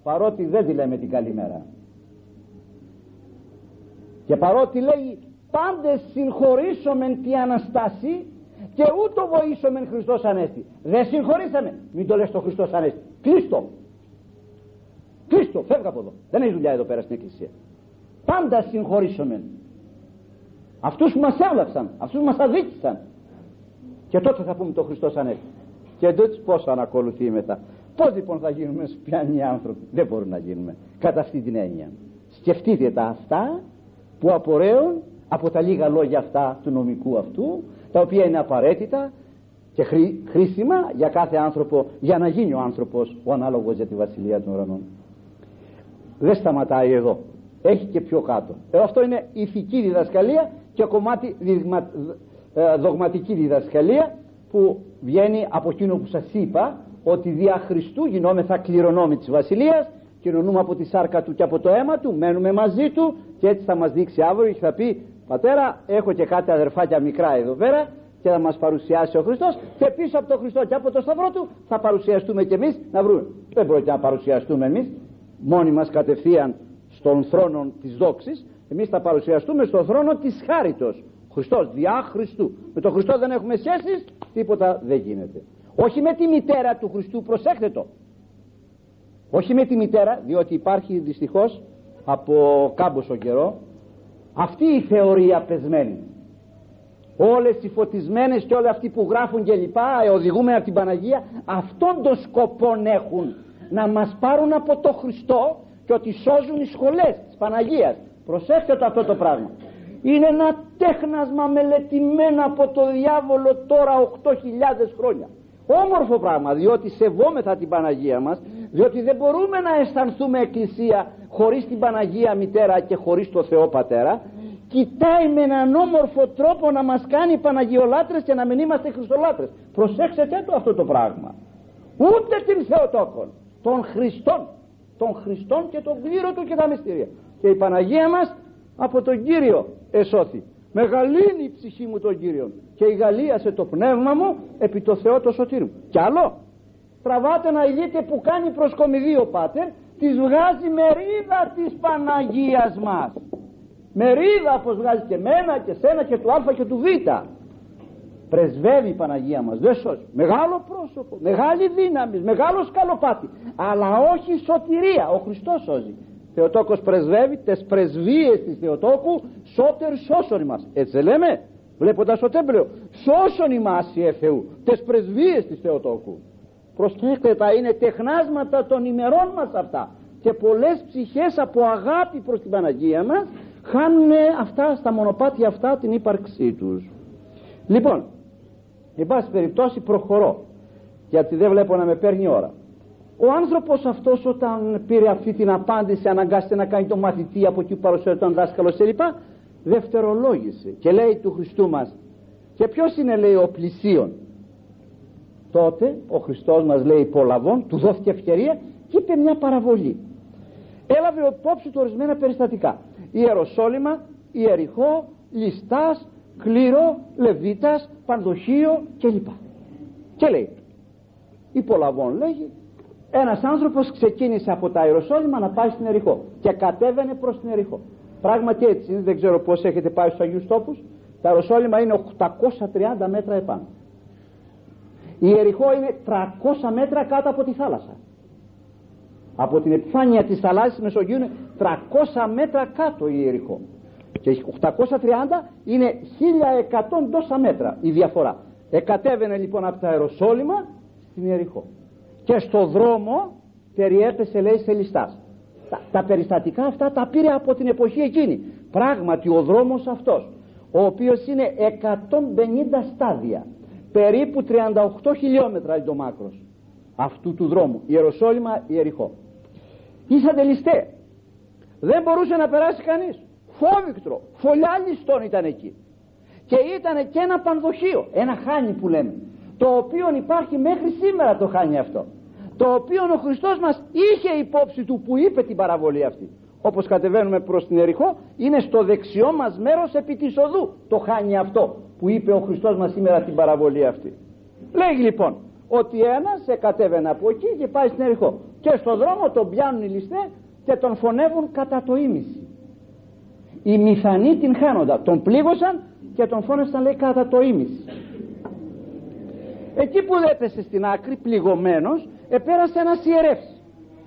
B: παρότι δεν τη λέμε την καλημέρα και παρότι λέει πάντες συγχωρήσομεν τη Αναστάση και ούτω βοήσομεν Χριστός Ανέστη δεν συγχωρήσαμε. Μην το λες το Χριστός Ανέστη. Κλείστο κλείστο φεύγα από εδώ. Δεν έχει δουλειά εδώ πέρα στην εκκλησία. Πάντα συγχωρήσομεν. Αυτούς που μας έβλαψαν αυτούς που μας αδίκησαν. Και τότε θα πούμε το Χριστός Ανέστη και τότε πώς θα ανακολουθεί μετά. Πώς λοιπόν θα γίνουμε σπιανοί άνθρωποι. Δεν μπορούμε να γίνουμε. Κατά αυτή την έννοια. Σκεφτείτε τα αυτά που απορρέουν από τα λίγα λόγια αυτά του νομικού αυτού τα οποία είναι απαραίτητα και χρήσιμα για κάθε άνθρωπο για να γίνει ο άνθρωπος ο ανάλογος για τη Βασιλεία των Ουρανών δεν σταματάει εδώ. Έχει και πιο κάτω. Εδώ αυτό είναι ηθική διδασκαλία και κομμάτι ε, δογματική διδασκαλία που βγαίνει από εκείνο που σας είπα ότι δια Χριστού γινόμεθα κληρονόμοι της Βασιλείας κοινωνούμε από τη σάρκα του και από το αίμα του μένουμε μαζί του και έτσι θα μας δείξει αύριο και θα πει πατέρα έχω και κάτι αδερφάκια μικρά εδώ πέρα και θα μας παρουσιάσει ο Χριστός και πίσω από τον Χριστό και από το σταυρό του θα παρουσιαστούμε κι εμείς να βρούμε δεν πρόκειται να παρουσιαστούμε εμείς μόνοι μας κατευθείαν στον θρόνο της δόξης εμείς θα παρουσιαστούμε στον θρόνο της χάριτος Χριστός διά Χριστού. Με τον Χριστό δεν έχουμε σχέσεις τίποτα δεν γίνεται. Όχι με τη μητέρα του Χριστού προσέχτε το. Όχι με τη μητέρα διότι υπάρχει δυστυχώς από κάμποσο καιρό αυτή η θεωρία πεσμένη. Όλες οι φωτισμένες και όλοι αυτοί που γράφουν και λοιπά ε, οδηγούμε από την Παναγία αυτόν τον σκοπό έχουν να μας πάρουν από το Χριστό και ότι σώζουν οι σχολές της Παναγίας. Προσέξτε το αυτό το πράγμα. Είναι ένα τέχνασμα μελετημένο από το διάβολο τώρα 8.000 χρόνια. Όμορφο πράγμα διότι σεβόμεθα την Παναγία μας διότι δεν μπορούμε να αισθανθούμε εκκλησία χωρίς την Παναγία μητέρα και χωρίς το Θεό πατέρα. Κοιτάει με έναν όμορφο τρόπο να μας κάνει Παναγιολάτρες και να μην είμαστε Χριστολάτρες. Προσέξτε το αυτό το πράγμα. Ούτε την Θεοτόκον των Χριστών. Των Χριστών και τον κλήρο του και τα μυστήρια. Και η Παναγία μας από τον Κύριο εσώθη. Μεγαλύνει η ψυχή μου τον Κύριο και γαλίασε το πνεύμα μου επί το Θεό το σωτήρ μου κι άλλο τραβάτε να δείτε που κάνει προσκομιδή ο Πάτερ της βγάζει μερίδα της Παναγίας μας. Μερίδα πως βγάζει και μένα και σένα και του Α και του Β πρεσβεύει η Παναγία μας δεν σώζει. Μεγάλο πρόσωπο, μεγάλη δύναμη μεγάλο σκαλοπάτι. Αλλά όχι σωτηρία ο Χριστός σώζει. Θεοτόκος πρεσβεύει τις πρεσβείες της Θεοτόκου σώτερ σώσον μας έτσι δεν λέμε βλέποντας το τέμπλιο σώσον ημάς η Θεού τις πρεσβείες της Θεοτόκου. Προσέξτε τα είναι τεχνάσματα των ημερών μας αυτά. Και πολλές ψυχές από αγάπη προς την Παναγία μας χάνουν αυτά στα μονοπάτια αυτά την ύπαρξή τους. Λοιπόν εν πάση περιπτώσει προχωρώ γιατί δεν βλέπω να με παίρνει ώρα. Ο άνθρωπος αυτός όταν πήρε αυτή την απάντηση αναγκάστηκε να κάνει το μαθητή από εκεί που παρουσιάζει τον δάσκαλος κλπ δευτερολόγησε και λέει του Χριστού μας και ποιος είναι λέει ο πλησίον; Τότε ο Χριστός μας λέει υπολαβών του δόθηκε ευκαιρία και είπε μια παραβολή. Έλαβε υπόψη του ορισμένα περιστατικά. Ιεροσόλυμα, Ιεριχώ, Λιστάς, Κλήρο, Λεβίτας, Πανδοχείο κλπ. Και λέει, υπολαβών λέγει, ένας άνθρωπος ξεκίνησε από τα Ιεροσόλυμα να πάει στην Εριχώ και κατέβαινε προς την Εριχώ. Πράγματι έτσι δεν ξέρω πώς έχετε πάει στους Αγίους Τόπους, Τα Ιεροσόλυμα είναι 830 μέτρα επάνω. Η Ιεριχώ είναι 300 μέτρα κάτω από τη θάλασσα. Από την επιφάνεια της θαλάσσης Μεσογείου είναι 300 μέτρα κάτω η Ιεριχώ. Και 830 είναι 1100 τόσα μέτρα η διαφορά. Εκατέβαινε λοιπόν από τα αεροσόλυμα στην Ιεριχώ. Και στο δρόμο περιέπεσε λέει σε ληστάς. Τα, τα περιστατικά αυτά τα πήρε από την εποχή εκείνη. Πράγματι ο δρόμος αυτός ο οποίος είναι 150 στάδια περίπου 38 χιλιόμετρα είναι το μάκρος αυτού του δρόμου Ιεροσόλυμα Ιεριχώ ήσαν ληστέ δεν μπορούσε να περάσει κανείς φόβηκτρο, φωλιά ληστών ήταν εκεί. Και ήταν και ένα πανδοχείο ένα χάνι που λέμε το οποίο υπάρχει μέχρι σήμερα το χάνι αυτό. Το οποίο ο Χριστός μας είχε υπόψη του που είπε την παραβολή αυτή. Όπως κατεβαίνουμε προς την Ερυχό είναι στο δεξιό μας μέρος επί της οδού το χάνει αυτό που είπε ο Χριστός μας σήμερα την παραβολή αυτή. Λέγει λοιπόν ότι ένας κατέβαινε από εκεί και πάει στην Ερυχό. Και στο δρόμο τον πιάνουν οι ληστές και τον φωνεύουν κατά το ίμιση οι μηθανοί την χάνοντα τον πλήγωσαν και τον φώνεσαν λέει κατά το ίμιση εκεί που έπεσε στην άκρη πληγωμένος επέρασε ένας ιερεύς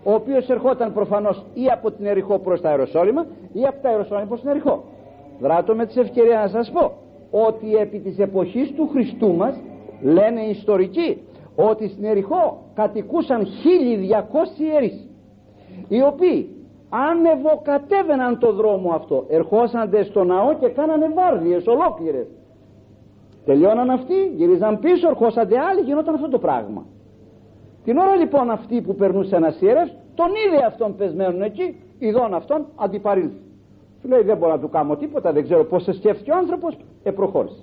B: ο οποίος ερχόταν προφανώς ή από την Ερυχό προς τα Αεροσόλυμα ή από τα Αεροσόλυμα προς την Ερυχό δράτω με τις ευκαιρία να σας πω ότι επί της εποχής του Χριστού μας λένε οι ιστορικοί ότι στην Ερυχό κατοικούσαν 1200 ιερείς οι οποίοι ανεβοκατέβαιναν το δρόμο αυτό. Ερχόσανται στο ναό και κάνανε βάρδιες ολόκληρες. Τελειώναν αυτοί γυρίζαν πίσω ερχόσανται άλλοι γινόταν αυτό το πράγμα. Την ώρα λοιπόν αυτή που περνούσε ένα ιερεύς τον είδε αυτόν πεσμένον εκεί ειδών αυτόν αντιπαρήλθε του λέει δεν μπορώ να του κάνω τίποτα δεν ξέρω πως σε σκέφτηκε ο άνθρωπος επροχώρησε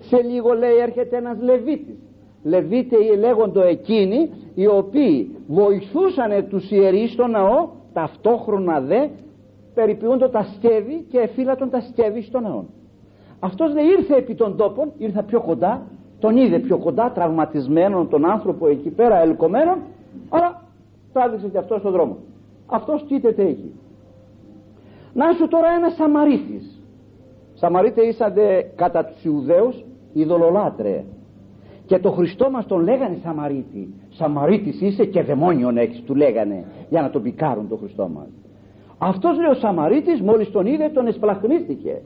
B: σε λίγο λέει έρχεται ένας Λεβίτης. Λεβίτεοι λέγοντο εκείνοι οι οποίοι βοηθούσαν τους ιερείς στο ναό ταυτόχρονα δε περιποιούνται τα σκεύη και εφύλατον τα σκεύη στο ναό αυτός δεν ήρθε επί των τόπων ήρθε πιο κοντά τον είδε πιο κοντά τραυματισμένον τον άνθρωπο εκεί πέρα ελκομένον αλλά τράβηξε και αυτός στον δρόμο. Αυτός κοίταται εκεί να σου τώρα ένας Σαμαρίτης. Σαμαρίτε ήσαντε κατά τους Ιουδαίους ειδωλολάτρε και το Χριστό μας τον λέγανε Σαμαρίτη Σαμαρίτης είσαι και δαιμόνιον έχεις του λέγανε για να τον πικάρουν το Χριστό μας. Αυτός λέει ο Σαμαρίτης μόλις τον είδε τον εσπλαχνίστηκε.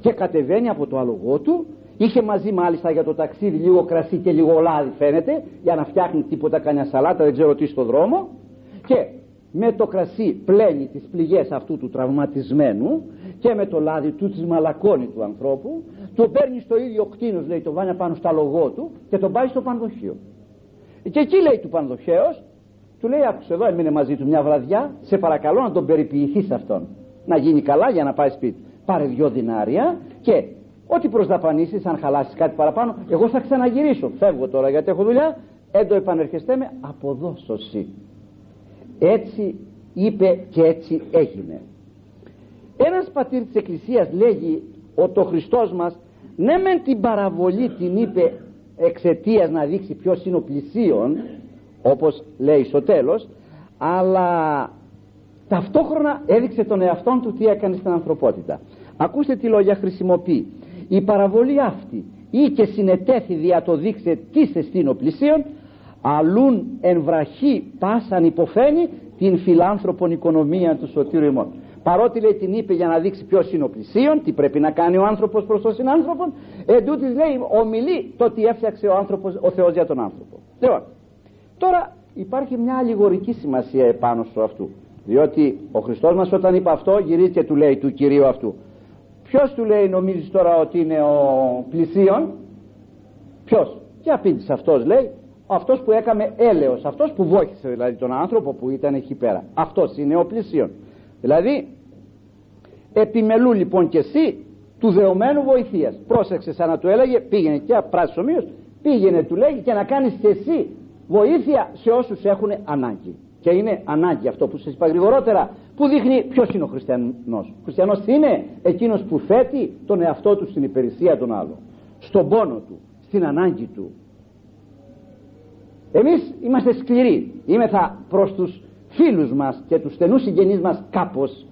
B: Και κατεβαίνει από το άλογό του Είχε μαζί μάλιστα για το ταξίδι λίγο κρασί και λίγο λάδι φαίνεται για να φτιάχνει τίποτα κανένα σαλάτα δεν ξέρω τι στο δρόμο. Και με το κρασί πλένει τις πληγές αυτού του τραυματισμένου και με το λάδι του της μαλακώνει του ανθρώπου. Το παίρνει στο ίδιο κτίνος λέει το βάνει πάνω στα λογό του και τον πάει στο πανδοχείο και εκεί λέει του πανδοχέως του λέει άκουσε εδώ έμεινε μαζί του μια βραδιά σε παρακαλώ να τον περιποιηθείς αυτόν να γίνει καλά για να πάει σπίτι πάρε δυο δινάρια και Ό,τι προσδαπανίσεις, αν χαλάσεις κάτι παραπάνω, εγώ θα ξαναγυρίσω. Φεύγω τώρα γιατί έχω δουλειά. Έντο επανερχεστέ με αποδόσωση. Έτσι είπε και έτσι έγινε. Ένας πατήρ της Εκκλησίας λέγει ότι ο Χριστός μας ναι μεν την παραβολή την είπε εξαιτίας να δείξει ποιος είναι ο πλησίον όπως λέει στο τέλος αλλά ταυτόχρονα έδειξε τον εαυτόν του τι έκανε στην ανθρωπότητα. Ακούστε τι λόγια χρησιμοποιεί. Η παραβολή αυτή ή και συνετέθη δια το δείξε τι εστίνο πλησίον αλλούν εν βραχή πάσαν υποφαίνει την φιλάνθρωπον οικονομία του σωτήρου ημών παρότι λέει την είπε για να δείξει ποιος είναι ο πλησίον τι πρέπει να κάνει ο άνθρωπος προς τον συνάνθρωπον εν λέει ομιλεί το τι έφτιαξε ο, άνθρωπος, ο Θεός για τον άνθρωπο. Λοιπόν, τώρα υπάρχει μια αλληγορική σημασία επάνω στο αυτού. Διότι ο Χριστός μας όταν είπε αυτό γυρίζει και του λέει του Κυρίου αυτού. Ποιος του λέει νομίζεις τώρα ότι είναι ο πλησίον; Ποιος; Και απήντησε αυτός λέει αυτός που έκαμε έλεος αυτός που βόχησε δηλαδή τον άνθρωπο που ήταν εκεί πέρα. Αυτός είναι ο πλησίον δηλαδή επιμελού λοιπόν και εσύ του δεωμένου βοηθείας. Πρόσεξε σαν να του έλεγε πήγαινε και πράσινο ομοίως πήγαινε του λέγει και να κάνεις και εσύ βοήθεια σε όσους έχουν ανάγκη. Και είναι ανάγκη αυτό που σας είπα γρηγορότερα που δείχνει ποιος είναι ο χριστιανός. Ο χριστιανός είναι εκείνος που θέτει τον εαυτό του στην υπηρεσία των άλλων στον πόνο του, στην ανάγκη του. Εμείς είμαστε σκληροί. Είμεθα προς τους φίλους μας και τους στενούς συγγενείς μας κάπως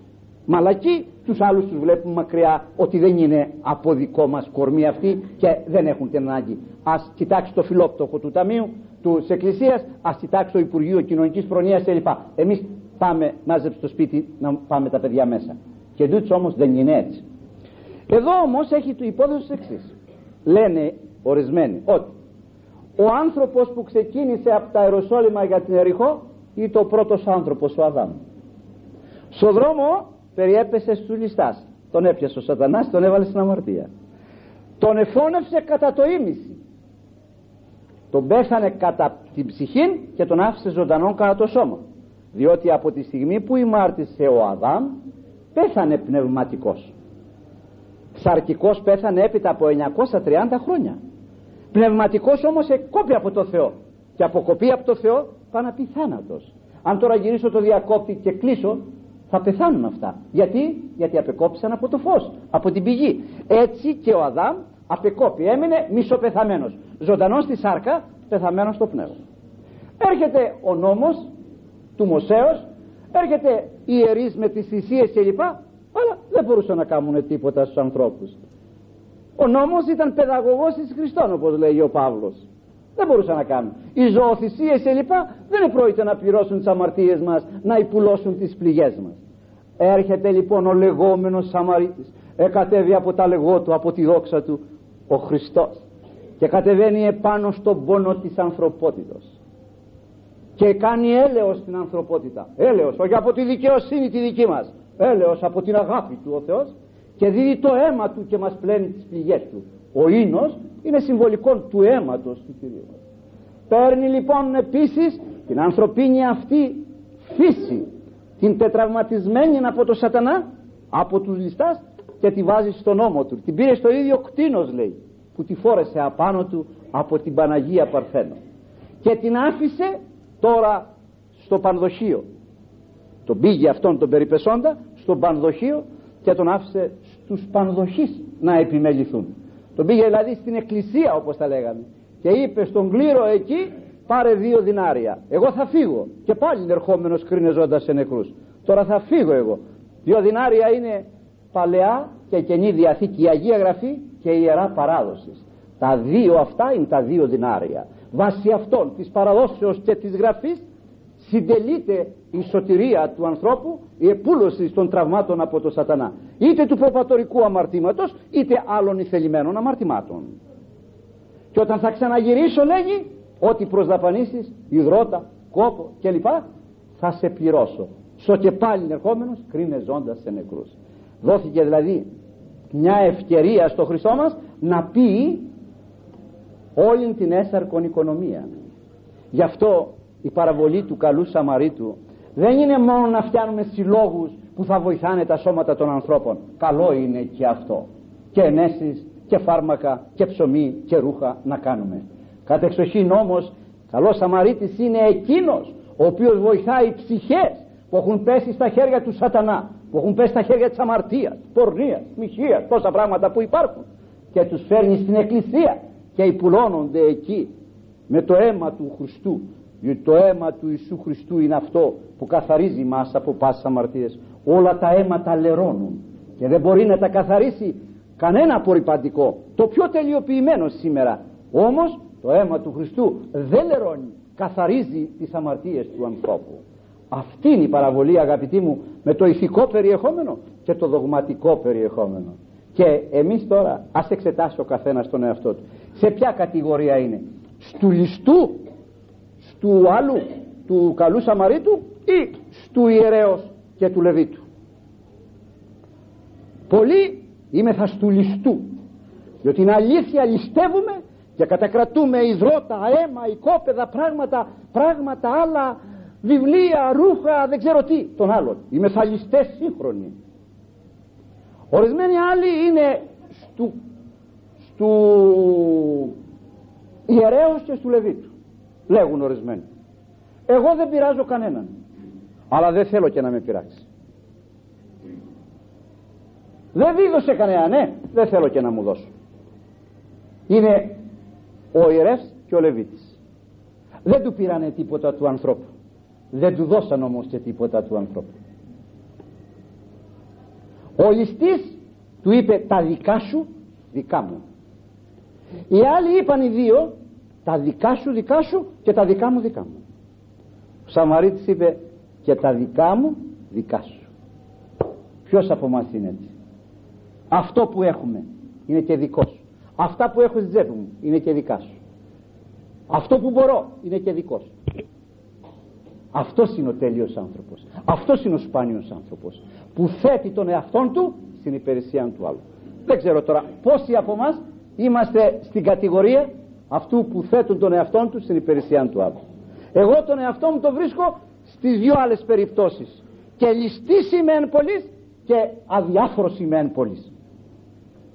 B: μαλακοί τους άλλους τους βλέπουμε μακριά ότι δεν είναι από δικό μας κορμί αυτοί και δεν έχουν την ανάγκη. Ας κοιτάξει το φιλόπτωχο του Ταμείου του Εκκλησίας ας κοιτάξει το Υπουργείο Κοινωνικής Προνοίας κλπ. Εμείς πάμε μάζεψε στο σπίτι να πάμε τα παιδιά μέσα. Και τούτος όμως δεν είναι έτσι. Εδώ όμως έχει το υπόθεση εξής. λένε ορισμένοι ότι ο άνθρωπος που ξεκίνησε από τα Ιεροσόλυμα για την Ερυχό ή το πρώτος άνθρωπος ο Αδάμ. Στο δρόμο περιέπεσε στους ληστάς. Τον έπιασε ο σατανάς τον έβαλε στην αμαρτία. Τον εφώνευσε κατά το ίμιση. Τον πέθανε κατά την ψυχή και τον άφησε ζωντανόν κατά το σώμα. Διότι από τη στιγμή που ημάρτησε ο Αδάμ πέθανε πνευματικός. Σαρκικός πέθανε έπειτα από 930 χρόνια. Πνευματικός όμως εκκόπη από το Θεό και αποκοπεί από το Θεό να πει θάνατος αν τώρα γυρίσω το διακόπτη και κλείσω θα πεθάνουν αυτά. Γιατί, γιατί απεκόπησαν από το φως από την πηγή. Έτσι και ο Αδάμ απεκόπη. Έμεινε μισοπεθαμένος. Ζωντανός στη σάρκα πεθαμένος στο πνεύμα. Έρχεται ο νόμος του Μωσέως έρχεται οι ιερείς με τις θυσίες κλπ αλλά δεν μπορούσαν να κάνουν τίποτα στους ανθρώπους. Ο νόμος ήταν παιδαγωγός εις Χριστόν όπως λέει ο Παύλος δεν μπορούσαν να κάνουν. Οι ζωοθυσίες κλπ δεν πρόκειται να πληρώσουν τις αμαρτίες μας να υπουλώσουν τις πληγές μας. Έρχεται λοιπόν ο λεγόμενος Σαμαρίτης εκατέβει από τα λεγό του από τη δόξα του ο Χριστός. Και κατεβαίνει επάνω στον πόνο της ανθρωπότητος. Και κάνει έλεος στην ανθρωπότητα. Έλεος όχι από τη δικαιοσύνη τη δική μας. Έλεος από την αγάπη του ο Θεός. Και δίδει το αίμα του και μας πλένει τις πληγές του ο ίνος είναι συμβολικό του αίματος του Κυρίου. Παίρνει λοιπόν επίσης την ανθρωπίνη αυτή φύση την τετραυματισμένη από το σατανά από τους ληστάς και τη βάζει στον νόμο του. Την πήρε στο ίδιο κτίνος λέει που τη φόρεσε απάνω του από την Παναγία Παρθένο. Και την άφησε τώρα στο πανδοχείο. Τον πήγε αυτόν τον περιπεσόντα στο πανδοχείο και τον άφησε στους πανδοχείς να επιμεληθούν τον πήγε δηλαδή στην εκκλησία όπως τα λέγαμε και είπε στον κλήρο εκεί πάρε δύο δινάρια. Εγώ θα φύγω. Και πάλι ερχόμενος κρίνε ζώντας σε νεκρούς. Τώρα θα φύγω εγώ. Δύο δινάρια είναι παλαιά και καινή διαθήκη. Η Αγία Γραφή και η Ιερά Παράδοσης. Τα δύο αυτά είναι τα δύο δινάρια. Βάσει αυτών της παραδόσεως και της γραφής συντελείται η σωτηρία του ανθρώπου η επούλωση των τραυμάτων από το σατανά. Είτε του προπατορικού αμαρτήματος είτε άλλων ηθελημένων αμαρτημάτων. Και όταν θα ξαναγυρίσω λέγει ότι προσδαπανίσεις υδρότα, κόπο κλπ θα σε πληρώσω. Στο και πάλι ερχόμενος κρίνε ζώντας σε νεκρούς. Δόθηκε δηλαδή μια ευκαιρία στο Χριστό μας να πει όλη την έσαρκον οικονομία. Γι' αυτό η παραβολή του καλού Σαμαρίτου δεν είναι μόνο να φτιάνουμε συλλόγους που θα βοηθάνε τα σώματα των ανθρώπων. Καλό είναι και αυτό. Και ενέσεις και φάρμακα και ψωμί και ρούχα να κάνουμε. Κατ' εξοχήν όμως καλός Σαμαρίτης είναι εκείνος ο οποίος βοηθάει ψυχές που έχουν πέσει στα χέρια του σατανά που έχουν πέσει στα χέρια της αμαρτίας, πορνείας, μοιχείας, τόσα πράγματα που υπάρχουν και τους φέρνει στην εκκλησία και υπουλώνονται εκεί με το αίμα του Χριστού διότι το αίμα του Ιησού Χριστού είναι αυτό που καθαρίζει μας από πάσες αμαρτίες όλα τα αίματα λερώνουν και δεν μπορεί να τα καθαρίσει κανένα απορριπαντικό το πιο τελειοποιημένο σήμερα. Όμως το αίμα του Χριστού δεν λερώνει καθαρίζει τις αμαρτίες του ανθρώπου. Αυτή είναι η παραβολή αγαπητοί μου με το ηθικό περιεχόμενο και το δογματικό περιεχόμενο. Και εμείς τώρα ας εξετάσει ο καθένας τον εαυτό του. Σε ποια κατηγορία είναι; Στου ληστού στου άλλου του καλού Σαμαρίτου ή στου ιερέως και του Λεβίτου πολλοί είμαι θα στου ληστού διότι είναι αλήθεια ληστεύουμε και κατακρατούμε υδρότα, αίμα, οικόπεδα, πράγματα, πράγματα άλλα βιβλία, ρούχα, δεν ξέρω τι των άλλων. Οι μεθαλιστές σύγχρονοι. Ορισμένοι άλλοι είναι στου, στου ιερέως και στου Λεβίτου. Λέγουν ορισμένοι. Εγώ δεν πειράζω κανέναν. Αλλά δεν θέλω και να με πειράξει. Δεν δίδωσε κανένα, ναι, δεν θέλω και να μου δώσω. Είναι ο ιερεύς και ο Λεβίτης. Δεν του πήρανε τίποτα του ανθρώπου δεν του δώσαν όμως και τίποτα του ανθρώπου ο ληστής του είπε τα δικά σου δικά μου οι άλλοι είπαν οι δύο τα δικά σου δικά σου και τα δικά μου δικά μου. Ο Σαμαρίτης είπε και τα δικά μου δικά σου ποιος από εμάς είναι έτσι; Αυτό που έχουμε είναι και δικό σου. Αυτά που έχω στην τσέπη μου είναι και δικά σου. Αυτό που μπορώ είναι και δικό σου. Αυτός είναι ο τέλειος άνθρωπος. Αυτός είναι ο σπάνιος άνθρωπος που θέτει τον εαυτόν του στην υπηρεσία του άλλου. Δεν ξέρω τώρα πόσοι από εμάς είμαστε στην κατηγορία αυτού που θέτουν τον εαυτόν τους στην υπηρεσία του άλλου εγώ τον εαυτό μου το βρίσκω στις δύο άλλες περιπτώσεις. Και ληστής σημαίνει πολλής και αδιάφορος σημαίνει πολλής.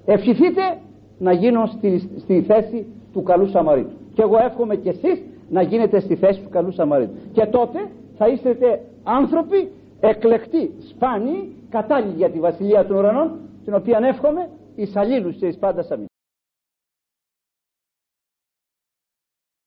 B: Ευχηθείτε να γίνω στη, στη θέση του καλού Σαμαρίτου. Και εγώ εύχομαι και εσείς να γίνετε στη θέση του καλού Σαμαρίτου. Και τότε θα είστε άνθρωποι εκλεκτοί, σπάνιοι, κατάλληλοι για τη βασιλεία των ουρανών την οποία εύχομαι εις αλλήλους και εις πάντα